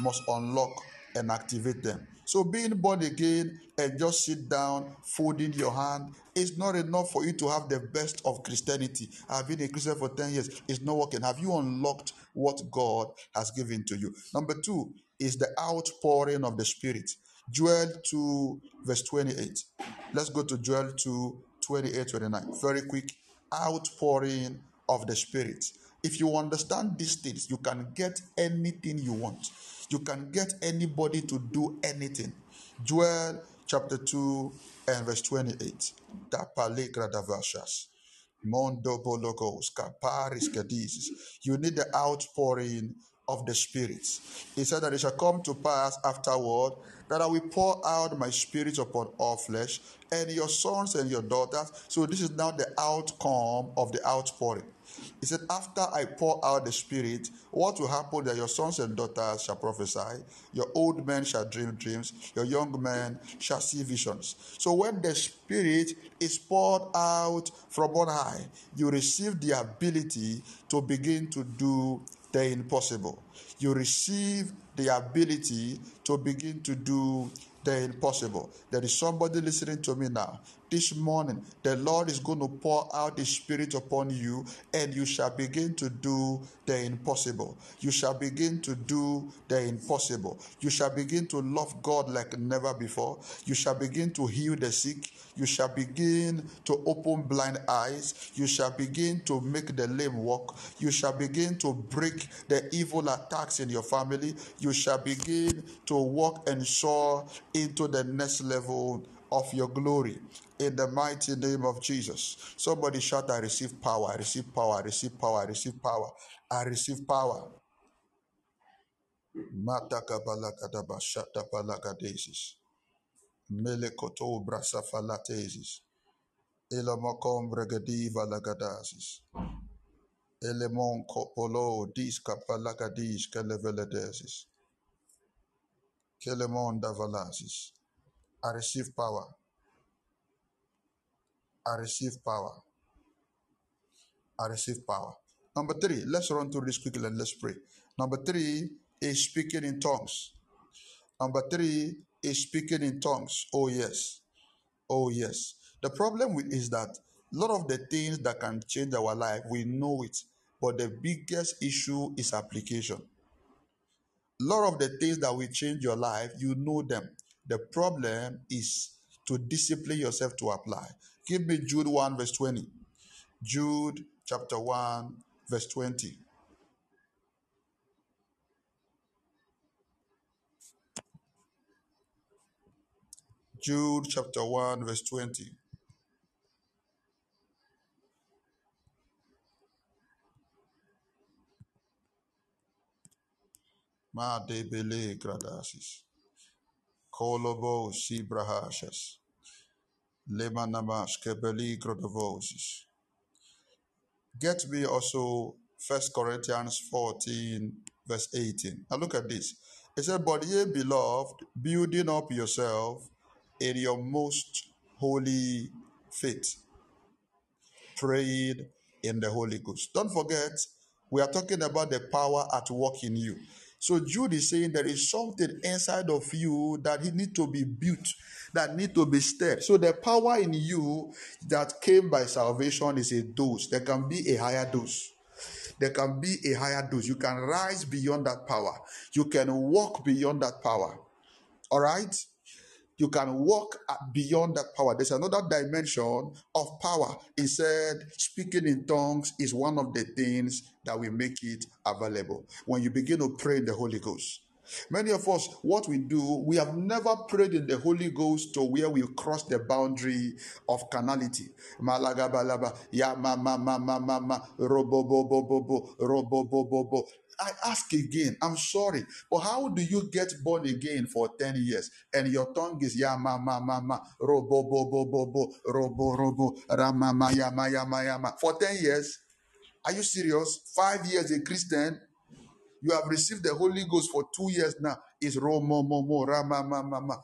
must unlock and activate them. So, being born again and just sit down, folding your hand, is not enough for you to have the best of Christianity. I've been a Christian for 10 years, it's not working. Have you unlocked what God has given to you? Number two is the outpouring of the Spirit. Joel 2, verse 28. Let's go to Joel 2, 28, 29. Very quick. Outpouring of the Spirit. If you understand these things, you can get anything you want. You can get anybody to do anything. Joel chapter 2 and verse 28. Tapale gradavashas. Mondo bologos, kaparis kadizis. You need the outpouring of the Spirit. He said that it shall come to pass afterward that I will pour out my spirit upon all flesh, and your sons and your daughters. So this is now the outcome of the outpouring. He said, After I pour out the Spirit, what will happen that your sons and daughters shall prophesy, your old men shall dream dreams, your young men shall see visions. So when the Spirit is poured out from on high, you receive the ability to begin to do the impossible. You receive the ability to begin to do the impossible. There is somebody listening to me now. This morning, the Lord is going to pour out His Spirit upon you, and you shall begin to do the impossible. You shall begin to do the impossible. You shall begin to love God like never before. You shall begin to heal the sick. You shall begin to open blind eyes. You shall begin to make the lame walk. You shall begin to break the evil attacks in your family. You shall begin to walk and soar into the next level of your glory in the mighty name of Jesus. Somebody shout, I receive power, I receive power, I receive power, I receive power, I receive power. Lagadasis. Elemon. I receive power. I receive power. I receive power. Number three, let's run through this quickly and let's pray. Number three is speaking in tongues. Number three is speaking in tongues. Oh, yes. Oh, yes. The problem with is that a lot of the things that can change our life, we know it. But the biggest issue is application. A lot of the things that will change your life, you know them. The problem is to discipline yourself to apply. Give me Jude 1, verse 20. Jude chapter 1, verse 20. Jude chapter 1, verse 20. Ma de bele gradasis. Kolobo sibrahashas. Get me also First Corinthians 14, verse 18. Now look at this. It said, But ye beloved, building up yourself in your most holy faith, prayed in the Holy Ghost. Don't forget, we are talking about the power at work in you. So Jude is saying there is something inside of you that need to be built, that need to be stirred. So the power in you that came by salvation is a dose. There can be a higher dose. There can be a higher dose. You can rise beyond that power. You can walk beyond that power. All right? You can walk beyond that power. There's another dimension of power. He said, speaking in tongues is one of the things that will make it available. When you begin to pray in the Holy Ghost, Many of us, what we do, we have never prayed in the Holy Ghost to where we cross the boundary of carnality. Malagabalaba, ya ma ma ma ma ma ma, robo bo bo bo bo, robo bo bo bo. I ask again, I'm sorry, but how do you get born again for 10 years and your tongue is ya ma ma ma ma, robo bo bo bo bo, robo robo, rama ma ya ma ya ma ya ma. For 10 years? Are you serious? Five years a Christian? You have received the Holy Ghost for two years now. Is Romo Momo Rama Mama Ma.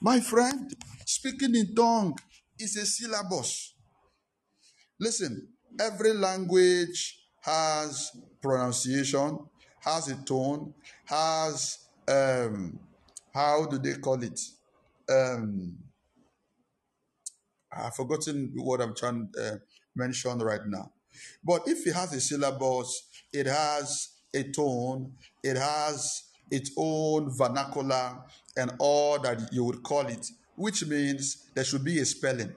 My friend, speaking in tongue is a syllabus. Listen, every language has pronunciation, has a tone, has um how do they call it? Um I've forgotten what I'm trying to uh, mention right now. But if it has a syllabus, it has a tone, it has its own vernacular and all that you would call it, which means there should be a spelling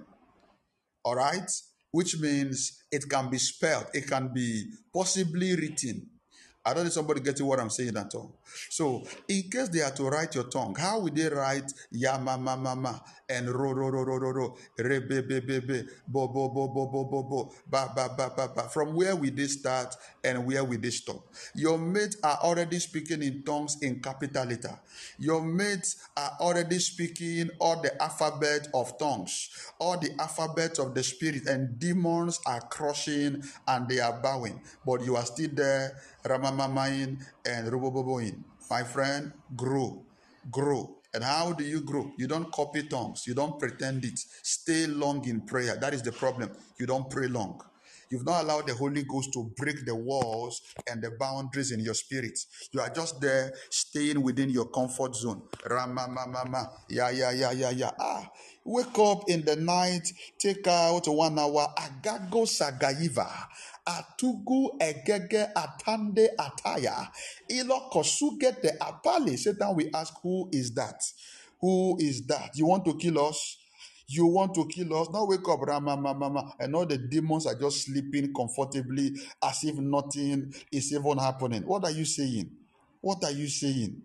all right which means it can be spelled it can be possibly written i don't know if somebody getting what i'm saying at all. So in case they are to write your tongue how will they write ya ma ma ma ma and ro ro ro ro ro ro. Re be be be be. Bo bo bo bo bo bo bo. Ba ba ba ba ba. From where will they start and where will they stop? Your mates are already speaking in tongues in capital letter. Your mates are already speaking all the alphabet of tongues all the alphabet of the spirit and demons are crushing and they are bowing. But you are still there ramamamain and roboboboin. My friend grow grow and how do you grow? You don't copy tongues. You don't pretend it. Stay long in prayer. That is the problem. You don't pray long. You've not allowed the Holy Ghost to break the walls and the boundaries in your spirit. You are just there staying within your comfort zone. Rama, ma, ma, ma. Yeah, yeah, yeah, yeah, yeah. Ah, wake up in the night, take out one hour. Agago sagayiva. Atugu egege atande ataya. Ilo kosuge de apale. Satan will ask, who is that? Who is that? You want to kill us? You want to kill us? Now wake up, Rama, mama, mama. And all the demons are just sleeping comfortably as if nothing is even happening. What are you saying? What are you saying?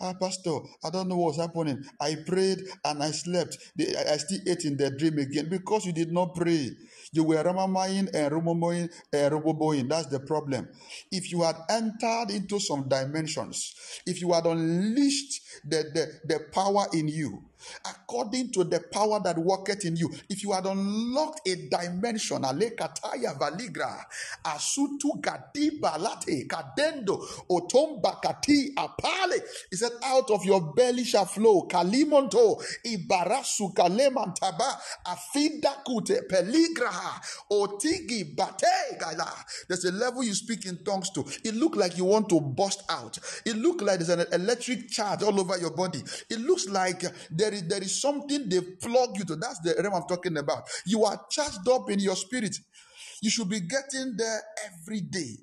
Ah, Pastor, I don't know what's happening. I prayed and I slept. I still ate in the dream again because you did not pray. You were ramamaying and rumomoing and ruboboing. That's the problem. If you had entered into some dimensions, if you had unleashed the, the, the power in you, according to the power that worketh in you, if you had unlocked a dimension, alekataya valigra, asutu gadi balate, kadendo, otomba kati apale, he said, out of your belly shall flow, kalimonto, ibarasu kalemantaba, afida kute, peligraha, otigi bate, gala. There's a level you speak in tongues to. It look like you want to bust out. It look like there's an electric charge all over your body. It looks like there is there is something they plug you to. That's the realm I'm talking about. You are charged up in your spirit. You should be getting there every day.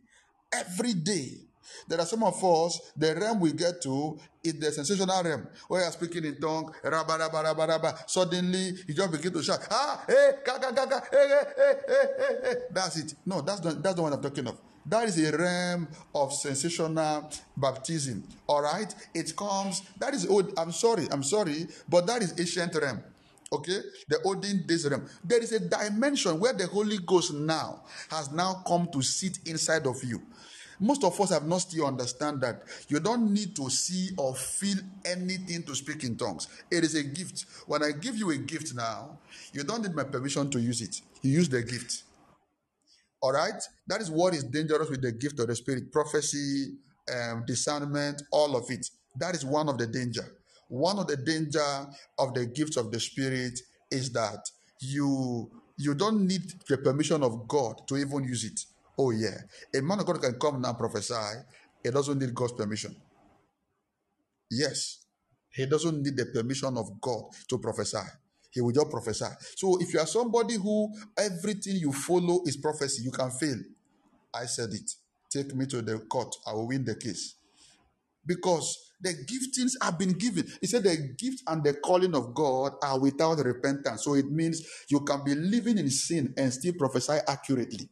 Every day. There are some of us, the realm we get to is the sensational realm. Where you are speaking in tongue, rabba, rabba, rabba, rabba. Suddenly, you just begin to shout, ah, hey, ka, ka, ka, ka, hey, hey, hey, hey, hey, hey. That's it. No, that's not, that's the one I'm talking of. That is a realm of sensational baptism. All right? It comes, that is old. I'm sorry, I'm sorry, but that is ancient realm. Okay, the olden days realm. There is a dimension where the Holy Ghost now has now come to sit inside of you. Most of us have not still understand that you don't need to see or feel anything to speak in tongues. It is a gift. When I give you a gift now, you don't need my permission to use it. You use the gift. All right? That is what is dangerous with the gift of the Spirit prophecy, um, discernment, all of it. That is one of the danger. One of the danger of the gifts of the Spirit is that you you don't need the permission of God to even use it. Oh yeah, a man of God can come now prophesy. He doesn't need God's permission. Yes, he doesn't need the permission of God to prophesy. He will just prophesy. So if you are somebody who everything you follow is prophecy, you can fail. I said it. Take me to the court. I will win the case. Because the giftings have been given. He said the gift and the calling of God are without repentance. So it means you can be living in sin and still prophesy accurately.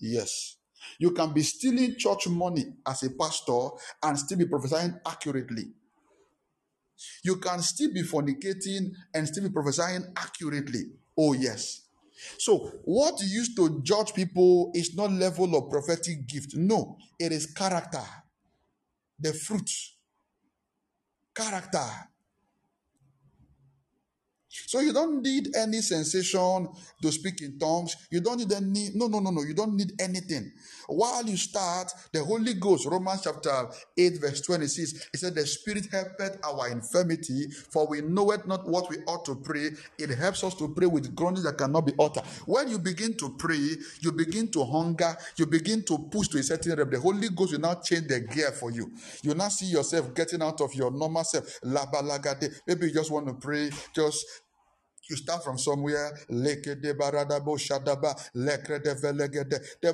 Yes. You can be stealing church money as a pastor and still be prophesying accurately. You can still be fornicating and still be prophesying accurately. Oh, yes. So, what you use to judge people is not level of prophetic gift. No, it is character, the fruit. Character. So you don't need any sensation to speak in tongues. You don't need any, no, no, no, no. You don't need anything. While you start, the Holy Ghost, Romans chapter 8, verse 26, it said, The Spirit helpeth our infirmity, for we know it not what we ought to pray. It helps us to pray with groanings that cannot be uttered. When you begin to pray, you begin to hunger, you begin to push to a certain level. The Holy Ghost will now change the gear for you. You now see yourself getting out of your normal self. Maybe you just want to pray, just you start from somewhere. The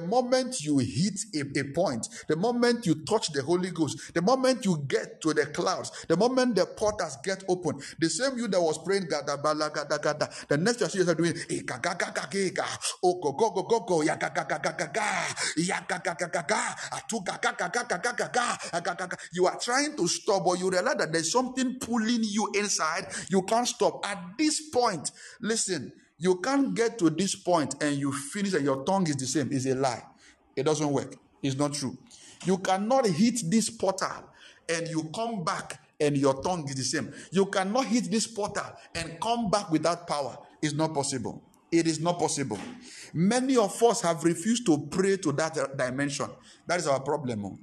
moment you hit a, a point, the moment you touch the Holy Ghost, the moment you get to the clouds, the moment the portals get open, the same you that was praying the next you yourself doing. You are trying to stop, but you realize that there's something pulling you inside. You can't stop. At this point point. Listen, you can't get to this point and you finish and your tongue is the same. It's a lie. It doesn't work. It's not true. You cannot hit this portal and you come back and your tongue is the same. You cannot hit this portal and come back without power. It's not possible. It is not possible. Many of us have refused to pray to that dimension. That is our problem. Oh.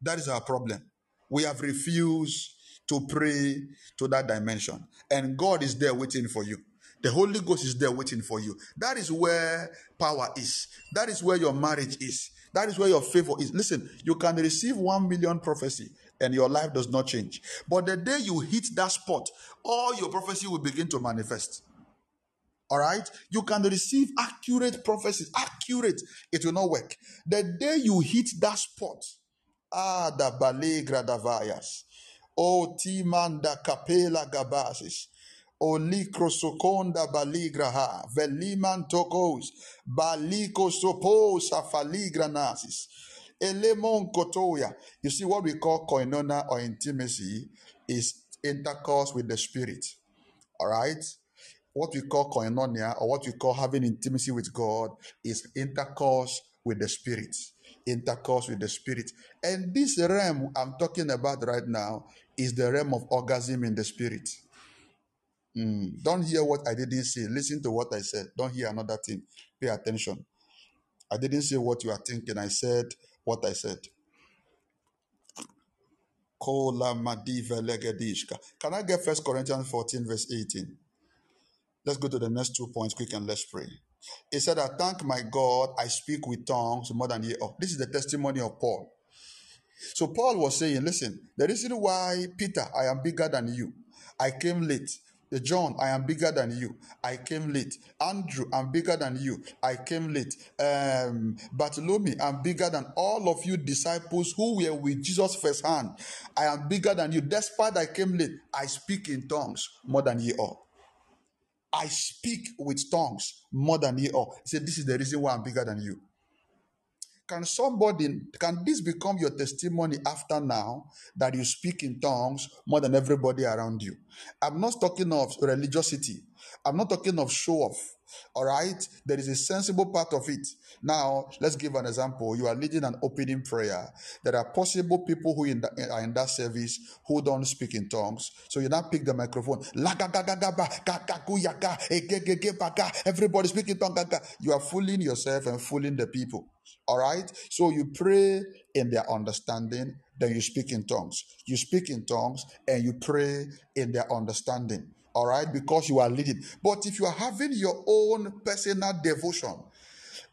That is our problem. We have refused to pray to that dimension. And God is there waiting for you. The Holy Ghost is there waiting for you. That is where power is. That is where your marriage is. That is where your favor is. Listen, you can receive one million prophecy and your life does not change. But the day you hit that spot, all your prophecy will begin to manifest. All right? You can receive accurate prophecies. Accurate. It will not work. The day you hit that spot, ah, the ballet gradavayas. O timanda capela gabasis. O likrosokonda baligraha. Veliman tokos. Baliko soposa faligranasis. Elemon kotoya. You see what we call koinonia or intimacy is intercourse with the spirit. All right? What we call koinonia or what we call having intimacy with God is intercourse with the spirit intercourse with the spirit. And this realm I'm talking about right now is the realm of orgasm in the spirit. Mm. Don't hear what I didn't say. Listen to what I said. Don't hear another thing. Pay attention. I didn't say what you are thinking. I said what I said. Can I get First Corinthians 14, verse 18? Let's go to the next two points quick and let's pray. He said, I thank my God, I speak with tongues more than ye. Oh, this is the testimony of Paul. So Paul was saying, listen, the reason why Peter, I am bigger than you. I came late. John, I am bigger than you. I came late. Andrew, I'm bigger than you. I came late. Um, Bartholomew, I'm bigger than all of you disciples who were with Jesus firsthand. I am bigger than you. Despite I came late, I speak in tongues more than ye all. I speak with tongues more than ye all. He said, This is the reason why I'm bigger than you. Can somebody, can this become your testimony after now that you speak in tongues more than everybody around you? I'm not talking of religiosity. I'm not talking of show off. All right, there is a sensible part of it. Now, let's give an example. You are leading an opening prayer. There are possible people who in the, eh, are in that service who don't speak in tongues. So you now pick the microphone. Everybody speak in tongues. You are fooling yourself and fooling the people. All right. So you pray in their understanding, then you speak in tongues. You speak in tongues and you pray in their understanding all right, because you are leading. But if you are having your own personal devotion,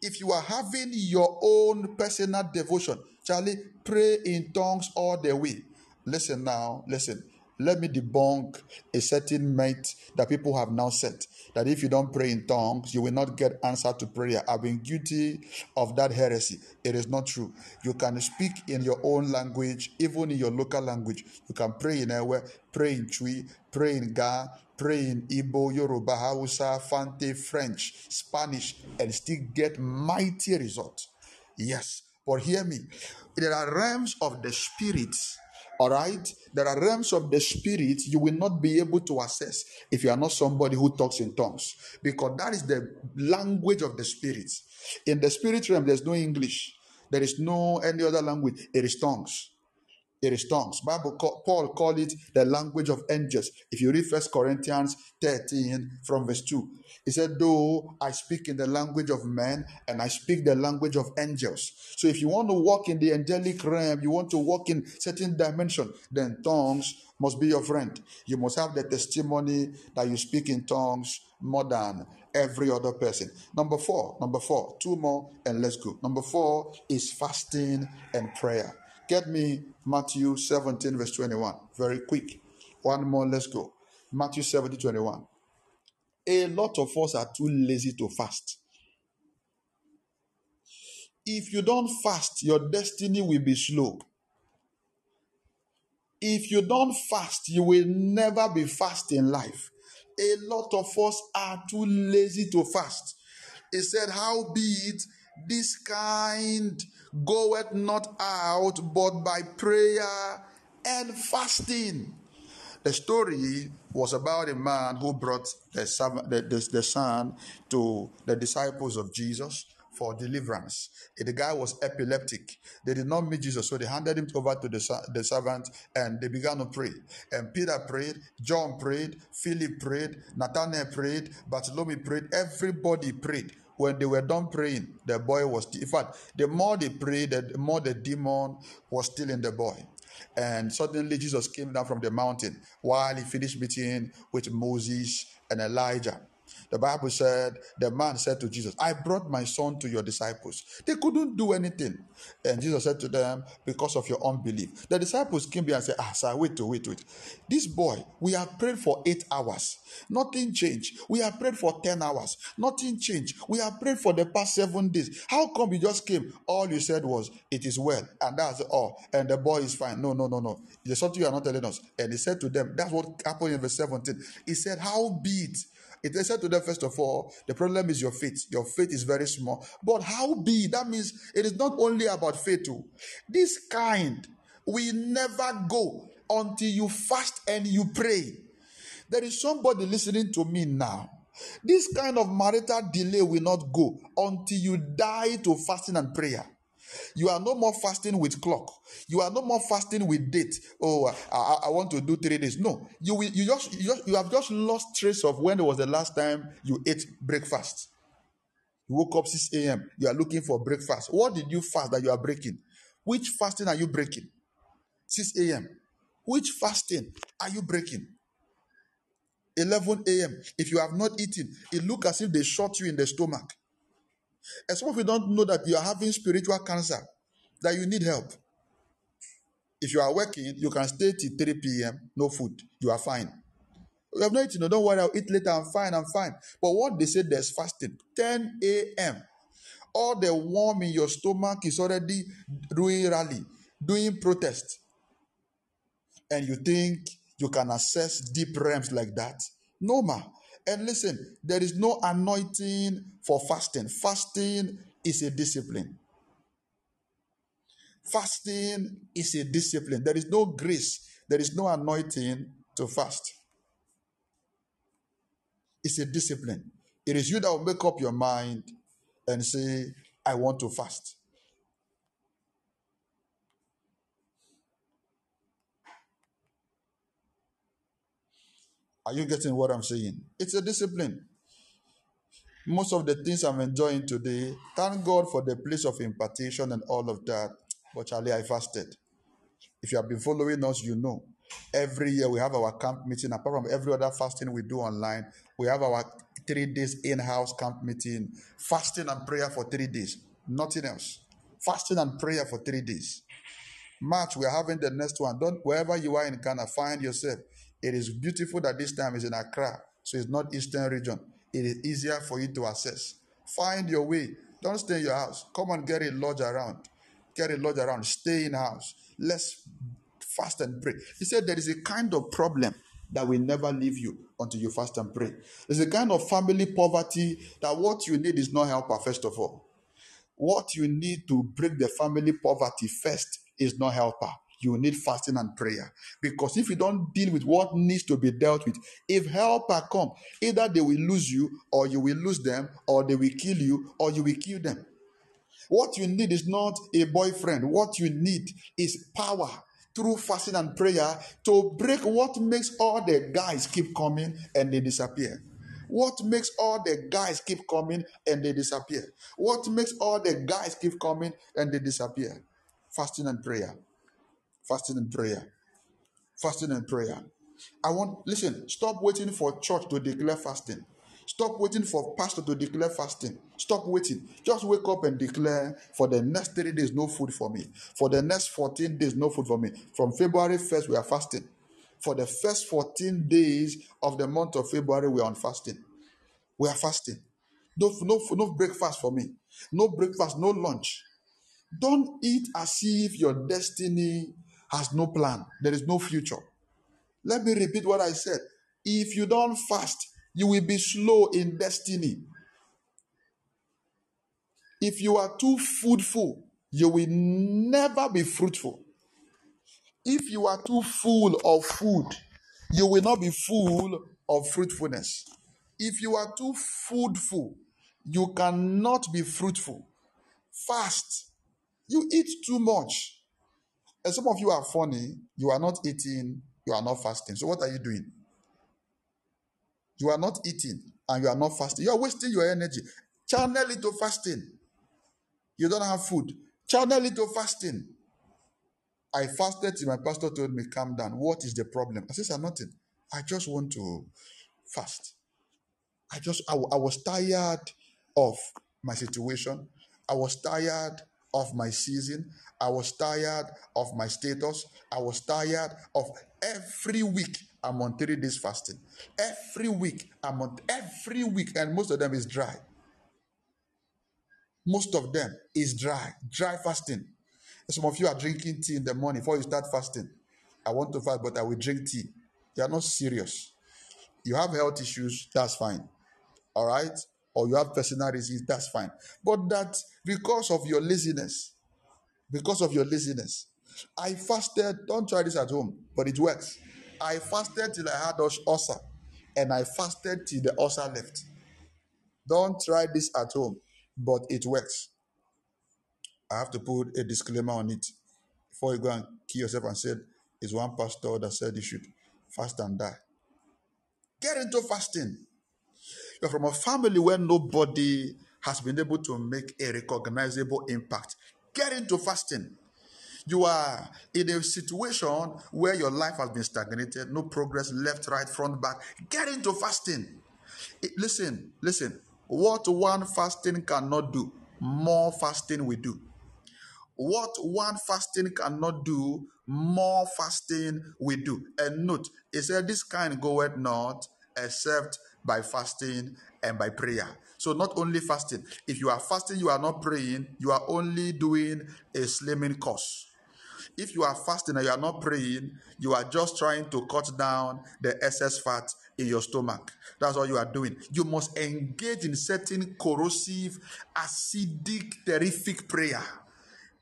if you are having your own personal devotion, Charlie, pray in tongues all the way. Listen now, listen. Let me debunk a certain myth that people have now set that if you don't pray in tongues, you will not get answer to prayer. I've been guilty of that heresy. It is not true. You can speak in your own language, even in your local language. You can pray in Ewe, pray in Twi, pray in Ga, pray in Igbo, Yoruba, Hausa, Fante, French, Spanish, and still get mighty results. Yes, but hear me. There are realms of the spirit. all right. There are realms of the spirit you will not be able to access if you are not somebody who talks in tongues, because that is the language of the spirit. In the spirit realm, there's no English, there is no any other language, it is tongues. It is tongues. Bible call, Paul called it the language of angels. If you read First Corinthians 13 from verse 2, he said, Though I speak in the language of men and I speak the language of angels. So if you want to walk in the angelic realm, you want to walk in certain dimension, then tongues must be your friend. You must have the testimony that you speak in tongues more than every other person. Number four, number four, two more and let's go. Number four is fasting and prayer. Get me Matthew 17, verse 21. Very quick. One more, let's go. Matthew 17, 21. A lot of us are too lazy to fast. If you don't fast, your destiny will be slow. If you don't fast, you will never be fast in life. A lot of us are too lazy to fast. He said, How be it this kind goeth not out but by prayer and fasting. The story was about a man who brought the, the, the, the son to the disciples of Jesus for deliverance. The guy was epileptic. They did not meet Jesus, so they handed him over to the, the servant and they began to pray. And Peter prayed, John prayed, Philip prayed, Nathanael prayed, Bartholomew prayed, everybody prayed when they were done praying, the boy was, in fact, the more they prayed, the more the demon was still in the boy. And suddenly Jesus came down from the mountain while he finished meeting with Moses and Elijah. The Bible said, the man said to Jesus, I brought my son to your disciples. They couldn't do anything. And Jesus said to them, Because of your unbelief. The disciples came here and said, Ah, sir, wait, wait, wait. This boy, we have prayed for eight hours. Nothing changed. We have prayed for 10 hours. Nothing changed. We have prayed for the past seven days. How come you just came? All you said was, It is well. And that's all. And the boy is fine. No, no, no, no. There's something you are not telling us. And he said to them, That's what happened in verse 17. He said, How be it it is said to them, first of all, the problem is your faith. Your faith is very small. But how be? That means it is not only about faith. Too. This kind will never go until you fast and you pray. There is somebody listening to me now. This kind of marital delay will not go until you die to fasting and prayer. You are no more fasting with clock. You are no more fasting with date. Oh, I, I want to do three days. No, you you just, you just you have just lost trace of when was the last time you ate breakfast. You woke up 6 a.m. You are looking for breakfast. What did you fast that you are breaking? Which fasting are you breaking? 6 a.m. Which fasting are you breaking? 11 a.m. If you have not eaten, it look as if they shot you in the stomach. And some of you don't know that you are having spiritual cancer, that you need help. If you are working, you can stay till 3 p.m., no food, you are fine. You have not eaten, no, don't worry, I'll eat later, I'm fine, I'm fine. But what they say there's fasting, 10 a.m. All the warm in your stomach is already doing rally, doing protest. And you think you can access deep realms like that? No, ma. And listen, there is no anointing for fasting. Fasting is a discipline. Fasting is a discipline. There is no grace, there is no anointing to fast. It's a discipline. It is you that will make up your mind and say, I want to fast. Are you getting what I'm saying? It's a discipline. Most of the things I'm enjoying today, thank God for the place of impartation and all of that. But Charlie, I fasted. If you have been following us, you know. Every year we have our camp meeting. Apart from every other fasting we do online, we have our three days in-house camp meeting, fasting and prayer for three days. Nothing else. Fasting and prayer for three days. March, we are having the next one. Don't wherever you are in Ghana, find yourself. It is beautiful that this time is in Accra, so it's not Eastern region. It is easier for you to access. Find your way. Don't stay in your house. Come and get a lodge around. Get a lodge around. Stay in house. Let's fast and pray. He said there is a kind of problem that will never leave you until you fast and pray. There's a kind of family poverty that what you need is not helper, first of all. What you need to break the family poverty first is not helper you need fasting and prayer. Because if you don't deal with what needs to be dealt with, if helper come, either they will lose you, or you will lose them, or they will kill you, or you will kill them. What you need is not a boyfriend. What you need is power through fasting and prayer to break what makes all the guys keep coming and they disappear. What makes all the guys keep coming and they disappear? What makes all the guys keep coming and they disappear? Fasting and prayer. Fasting and prayer. Fasting and prayer. I want, listen, stop waiting for church to declare fasting. Stop waiting for pastor to declare fasting. Stop waiting. Just wake up and declare for the next 30 days, no food for me. For the next 14 days, no food for me. From February 1st, we are fasting. For the first 14 days of the month of February, we are on fasting. We are fasting. No, no, no breakfast for me. No breakfast, no lunch. Don't eat as if your destiny has no plan. There is no future. Let me repeat what I said. If you don't fast, you will be slow in destiny. If you are too foodful, you will never be fruitful. If you are too full of food, you will not be full of fruitfulness. If you are too foodful, you cannot be fruitful. Fast. You eat too much. And some of you are funny. You are not eating, you are not fasting. So, what are you doing? You are not eating and you are not fasting. You are wasting your energy. Channel it to fasting. You don't have food. Channel it to fasting. I fasted till my pastor told me, calm down. What is the problem? I said, "Sir, nothing. I just want to fast. I just, I, I was tired of my situation. I was tired of my season. I was tired of my status. I was tired of every week. I'm on three days fasting. Every week, I'm on every week, and most of them is dry. Most of them is dry, dry fasting. Some of you are drinking tea in the morning before you start fasting. I want to fast, but I will drink tea. You are not serious. You have health issues, that's fine. All right? Or you have personal reasons, that's fine. But that because of your laziness, because of your laziness, I fasted. Don't try this at home, but it works. I fasted till I had ulcer, and I fasted till the ulcer left. Don't try this at home, but it works. I have to put a disclaimer on it before you go and kill yourself and say it's one pastor that said you should fast and die. Get into fasting. You're from a family where nobody has been able to make a recognizable impact. Get into fasting. You are in a situation where your life has been stagnated, no progress, left, right, front, back. Get into fasting. It- listen, listen. What one fasting cannot do, more fasting will do. What one fasting cannot do, more fasting will do. And note, it said, This kind goeth not except by fasting and by prayer. So, not only fasting, if you are fasting, you are not praying, you are only doing a slimming course. If you are fasting and you are not praying, you are just trying to cut down the excess fat in your stomach. That's all you are doing. You must engage in certain corrosive, acidic, terrific prayer.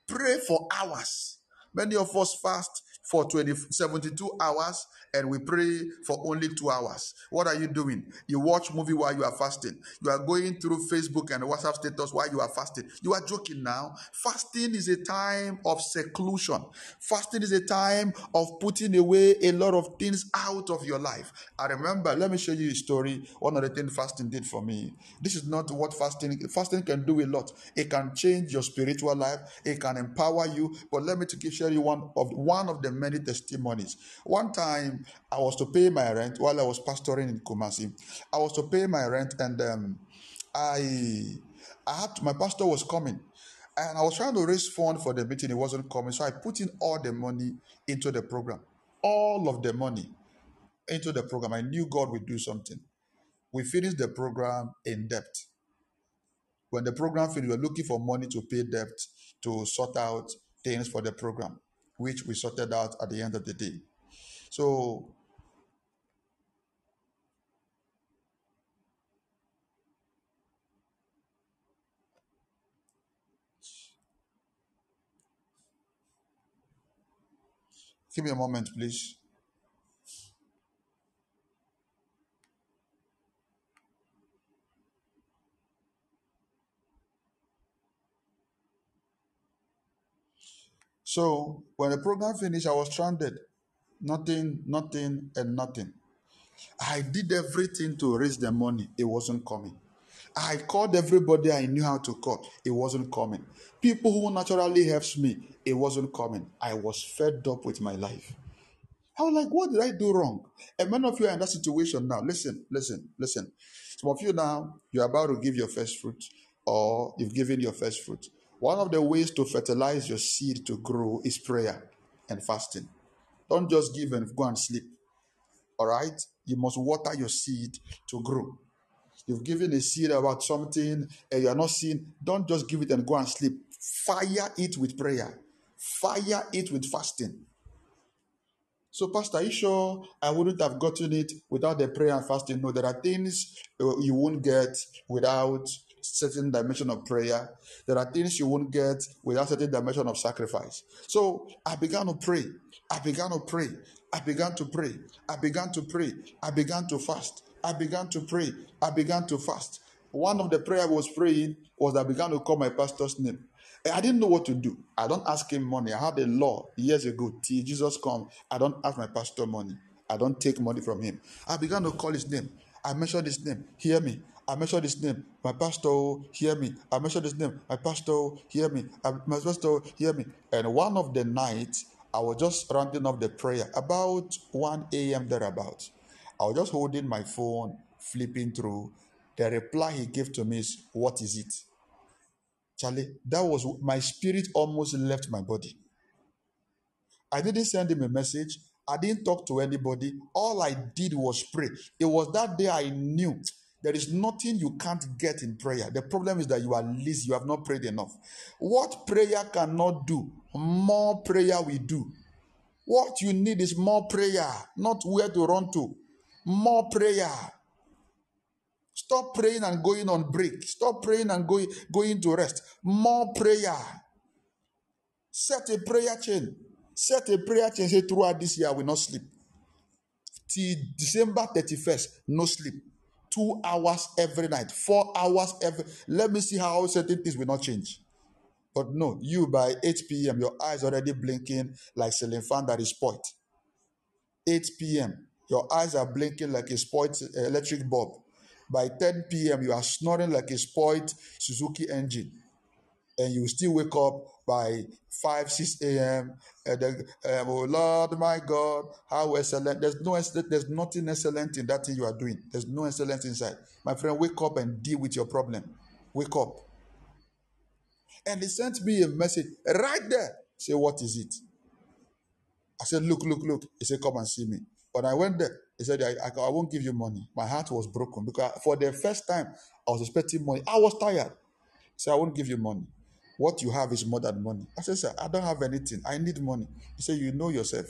Pray for hours. Many of us fast for 20, 72 hours and we pray for only two hours. What are you doing? You watch movie while you are fasting. You are going through Facebook and WhatsApp status while you are fasting. You are joking now. Fasting is a time of seclusion. Fasting is a time of putting away a lot of things out of your life. I remember, let me show you a story. One of the things fasting did for me. This is not what fasting fasting can do a lot. It can change your spiritual life. It can empower you. But let me to share you one of one of the many testimonies. One time I was to pay my rent while I was pastoring in Kumasi. I was to pay my rent and um, I I had to, my pastor was coming and I was trying to raise fund for the meeting. He wasn't coming, so I put in all the money into the program, all of the money into the program. I knew God would do something. We finished the program in debt. When the program finished, we were looking for money to pay debt to sort out things for the program, which we sorted out at the end of the day. So give me a moment, please. So when the program finished, I was stranded. Nothing, nothing, and nothing. I did everything to raise the money. It wasn't coming. I called everybody I knew how to call. It wasn't coming. People who naturally helps me. It wasn't coming. I was fed up with my life. I was like, what did I do wrong? And many of you are in that situation now. Listen, listen, listen. Some of you now, you're about to give your first fruit, or you've given your first fruit. One of the ways to fertilize your seed to grow is prayer and fasting. Don't just give and go and sleep. All right? You must water your seed to grow. You've given a seed about something and you are not seeing, don't just give it and go and sleep. Fire it with prayer, fire it with fasting. So, Pastor, are you sure I wouldn't have gotten it without the prayer and fasting? No, there are things uh, you won't get without certain dimension of prayer. There are things you won't get without certain dimension of sacrifice. So I began to pray. I began to pray. I began to pray. I began to pray. I began to fast. I began to pray. I began to fast. One of the prayer I was praying was I began to call my pastor's name. I didn't know what to do. I don't ask him money. I had a law years ago till Jesus come. I don't ask my pastor money. I don't take money from him. I began to call his name. I mentioned his name. Hear me. I mentioned his name. My pastor, hear me. I mentioned his name. My pastor, hear me. I, my pastor, hear me. And one of the nights, I was just rounding up the prayer about 1 a.m. thereabout. I was just holding my phone, flipping through. The reply he gave to me is, What is it? Charlie, that was my spirit almost left my body. I didn't send him a message. I didn't talk to anybody. All I did was pray. It was that day I knew there is nothing you can't get in prayer. The problem is that you are lazy. You have not prayed enough. What prayer cannot do, more prayer we do. What you need is more prayer, not where to run to. More prayer. Stop praying and going on break. Stop praying and going, going to rest. More prayer. Set a prayer chain. Set a prayer chain. Say throughout this year, I will not sleep. Till December 31st, no sleep. Two hours every night, four hours every. Let me see how certain things will not change. But no, you by 8 p.m., your eyes already blinking like ceiling fan that is spoiled. 8 p.m., your eyes are blinking like a spoiled uh, electric bulb. By 10 p.m., you are snoring like a spoiled Suzuki engine. And you still wake up by 5, 6 a.m. Um, oh Lord, my God, how excellent. There's no there's nothing excellent in that thing you are doing. There's no excellence inside. My friend, wake up and deal with your problem. Wake up. And he sent me a message right there. Say, what is it? I said, look, look, look. He said, come and see me. But I went there, he said, I, I, I won't give you money. My heart was broken because for the first time, I was expecting money. I was tired. Said, I won't give you money. What you have is more than money. I said, sir, I don't have anything. I need money. He said, you know yourself.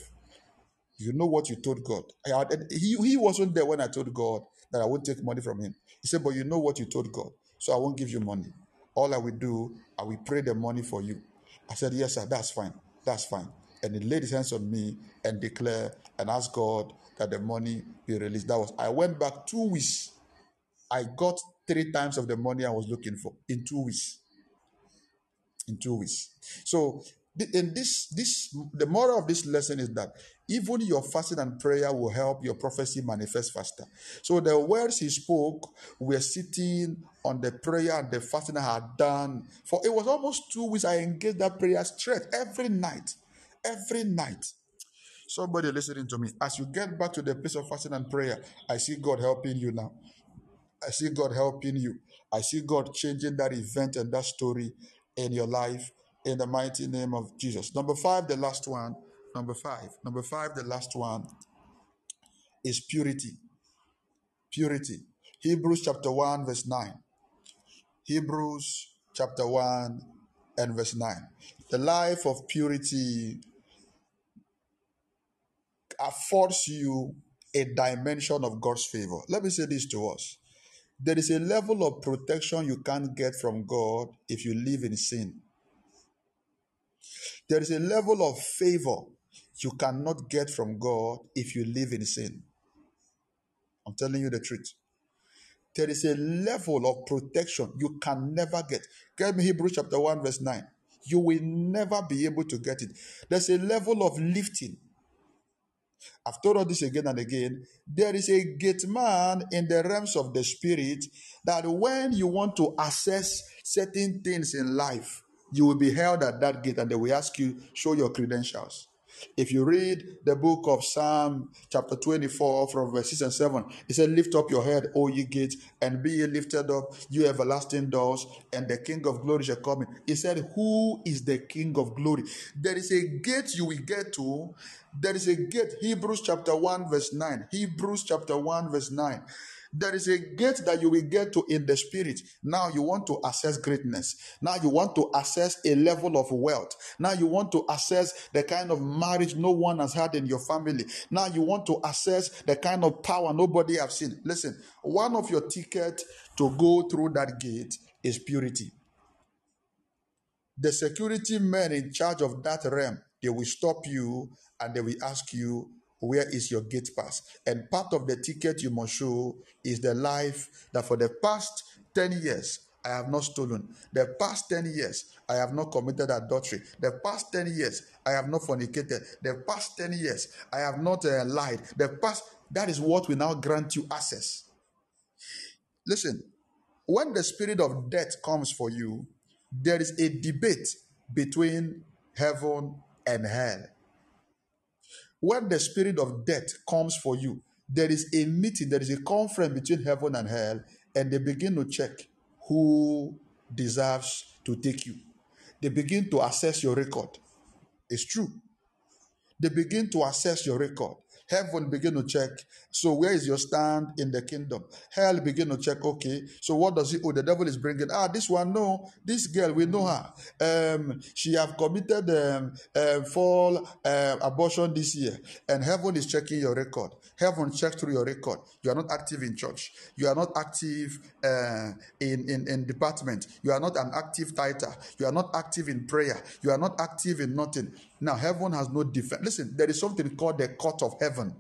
You know what you told God. I had, he, he wasn't there when I told God that I won't take money from him. He said, but you know what you told God. So I won't give you money. All I will do, I will pray the money for you. I said, yes, sir, that's fine. That's fine. And he laid his hands on me and declared and asked God that the money be released. That was, I went back two weeks. I got three times of the money I was looking for in two weeks. In two weeks. So, in this, this, the moral of this lesson is that even your fasting and prayer will help your prophecy manifest faster. So, the words he spoke were sitting on the prayer and the fasting I had done. For it was almost two weeks I engaged that prayer straight every night. Every night. Somebody listening to me, as you get back to the place of fasting and prayer, I see God helping you now. I see God helping you. I see God changing that event and that story in your life in the mighty name of Jesus. Number five, the last one. Number five. Number five, the last one is purity. Purity. Hebrews chapter 1, verse 9. Hebrews chapter 1 and verse 9. The life of purity affords you a dimension of God's favor. Let me say this to us. There is a level of protection you can't get from God if you live in sin. There is a level of favor you cannot get from God if you live in sin. I'm telling you the truth. There is a level of protection you can never get. Get me Hebrews chapter 1, verse 9. You will never be able to get it. There's a level of lifting. I've told all this again and again. There is a gate man in the realms of the spirit that when you want to access certain things in life, you will be held at that gate and they will ask you, show your credentials. If you read the book of Psalm, chapter 24, from verse 6 and 7, it said, Lift up your head, O ye gates, and be ye lifted up, you everlasting doors, and the King of glory shall come in. He said, Who is the King of glory? There is a gate you will get to. There is a gate, Hebrews chapter 1, verse 9. Hebrews chapter 1, verse 9. There is a gate that you will get to in the spirit. Now you want to access greatness. Now you want to access a level of wealth. Now you want to access the kind of marriage no one has had in your family. Now you want to access the kind of power nobody have seen. Listen, one of your tickets to go through that gate is purity. The security men in charge of that realm, they will stop you and they will ask you where is your gate pass? And part of the ticket you must show is the life that for the past 10 years I have not stolen. The past 10 years I have not committed adultery. The past 10 years I have not fornicated. The past 10 years I have not uh, lied. The past, that is what will now grant you access. Listen, when the spirit of death comes for you, there is a debate between heaven and hell. When the spirit of death comes for you, there is a meeting, there is a conference between heaven and hell, and they begin to check who deserves to take you. They begin to assess your record. It's true. They begin to assess your record. Heaven begin to check. So where is your stand in the kingdom? Hell begin to check. Okay. So what does it? Oh, the devil is bringing. Ah, this one. No, this girl. We know her. Um, she have committed um, uh, fall uh, abortion this year, and heaven is checking your record. Heaven checks through your record. You are not active in church. You are not active uh, in, in in department. You are not an active tither. You are not active in prayer. You are not active in nothing. Now heaven has no defense. Listen, there is something called the court of heaven.